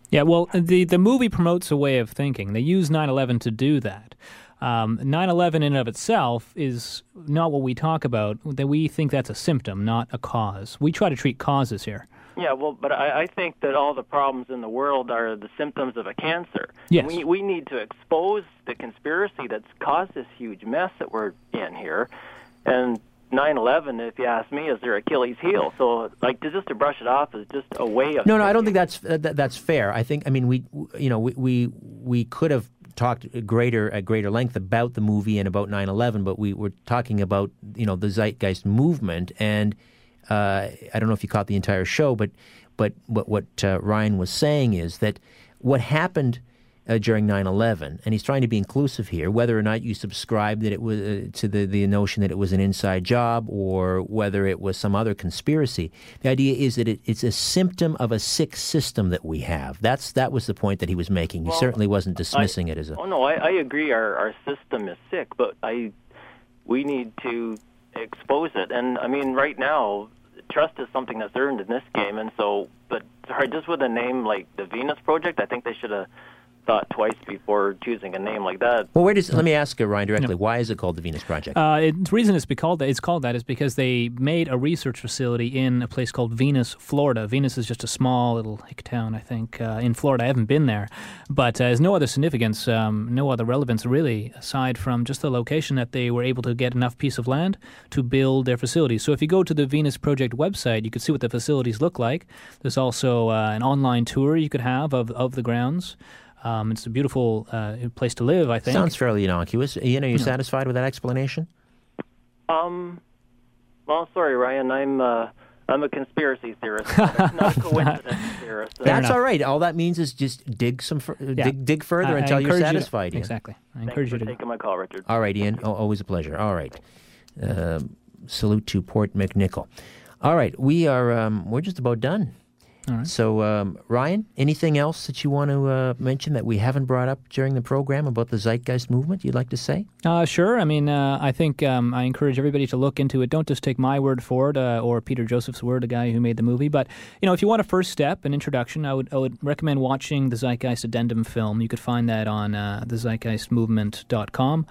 F: Yeah, well, the the movie promotes a way of thinking. They use 9/11 to do that. Um, 9/11 in and of itself is not what we talk about. That we think that's a symptom, not a cause. We try to treat causes here.
N: Yeah, well, but I, I think that all the problems in the world are the symptoms of a cancer.
F: Yes.
N: We we need to expose the conspiracy that's caused this huge mess that we're in here, and 9/11, if you ask me, is their Achilles heel. So, like, to just to brush it off is just a way of
E: No, no, I don't think that's that, that's fair. I think, I mean, we, you know, we we, we could have talked greater at greater length about the movie and about 9/11, but we were talking about you know the Zeitgeist movement, and uh, I don't know if you caught the entire show, but but what what uh, Ryan was saying is that what happened. Uh, during 9/11, and he's trying to be inclusive here. Whether or not you subscribe that it was uh, to the, the notion that it was an inside job, or whether it was some other conspiracy, the idea is that it, it's a symptom of a sick system that we have. That's that was the point that he was making. He
N: Well,
E: certainly wasn't dismissing
N: I,
E: it as a.
N: Oh no, I, I agree. Our our system is sick, but I we need to expose it. And I mean, right now, trust is something that's earned in this game. And so, but sorry, just with a name like the Venus Project, I think they should have thought twice before choosing a name like that.
E: Well, where does let me ask you, Ryan, directly. Why is it called the Venus Project?
F: Uh, it, the reason it's be called that, it's called that is because they made a research facility in a place called Venus, Florida. Venus is just a small little hick town, I think, uh, in Florida. I haven't been there, but uh, there's no other significance, um, no other relevance really, aside from just the location that they were able to get enough piece of land to build their facility. So if you go to the Venus Project website, you could see what the facilities look like. There's also uh, an online tour you could have of, of the grounds. Um, it's a beautiful uh, place to live, I think.
E: Sounds fairly innocuous. Ian, are you
F: Yeah.
E: satisfied with that explanation?
N: Um, well, sorry, Ryan, I'm uh, I'm a conspiracy theorist, not not a coincidence theorist.
E: That's all right. All that means is just dig some, fur-
F: Yeah.
E: dig, dig further
F: I- I
E: until you're
F: encourage you to-
E: satisfied. Ian.
F: exactly. I
N: Thanks
F: encourage you to
N: taking my call, Richard.
E: All right, Ian. Oh, always a pleasure. All right. Um salute to Port McNicoll. All right, we are. Um, we're just about done.
F: Right.
E: So, um, Ryan, anything else that you want to uh, mention that we haven't brought up during the program about the Zeitgeist movement? You'd like to say?
F: Uh, sure. I mean, uh, I think um, I encourage everybody to look into it. Don't just take my word for it uh, or Peter Joseph's word, the guy who made the movie. But you know, if you want a first step, an introduction, I would I would recommend watching the Zeitgeist Addendum film. You could find that on uh, thezeitgeistmovement.com.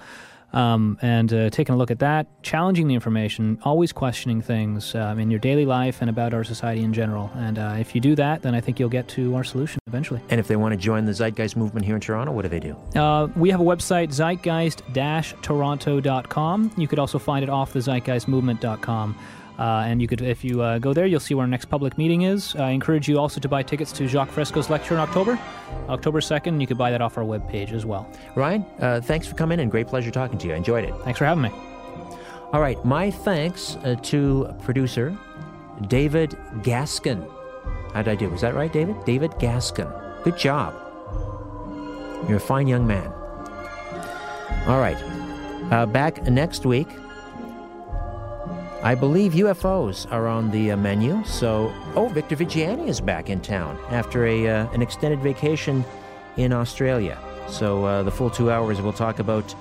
F: Um, and uh, taking a look at that, challenging the information, always questioning things um, in your daily life and about our society in general. And uh, if you do that, then I think you'll get to our solution eventually.
E: And if they want to join the Zeitgeist movement here in Toronto, what do they do?
F: Uh, we have a website, zeitgeist-toronto.com. You could also find it off the zeitgeistmovement.com. Uh, and you could, if you uh, go there, you'll see where our next public meeting is. I encourage you also to buy tickets to Jacque Fresco's lecture in October, October 2nd. You could buy that off our webpage as well.
E: Ryan, uh, thanks for coming and great pleasure talking to you. I enjoyed it.
F: Thanks for having me.
E: All right, my thanks uh, to producer David Gaskin. How did I do? Was that right, David? David Gaskin. Good job. You're a fine young man. All right, uh, back next week. I believe UFOs are on the uh, menu. So, oh, Victor Viggiani is back in town after a uh, an extended vacation in Australia. So, uh, the full two hours, we'll talk about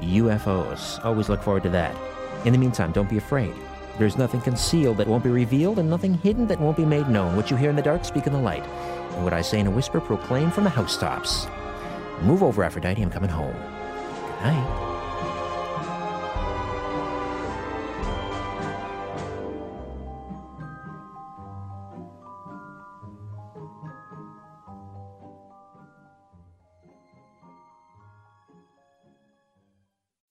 E: UFOs. Always look forward to that. In the meantime, don't be afraid. There's nothing concealed that won't be revealed, and nothing hidden that won't be made known. What you hear in the dark, speak in the light. And what I say in a whisper, proclaim from the housetops. Move over, Aphrodite. I'm coming home. Good night.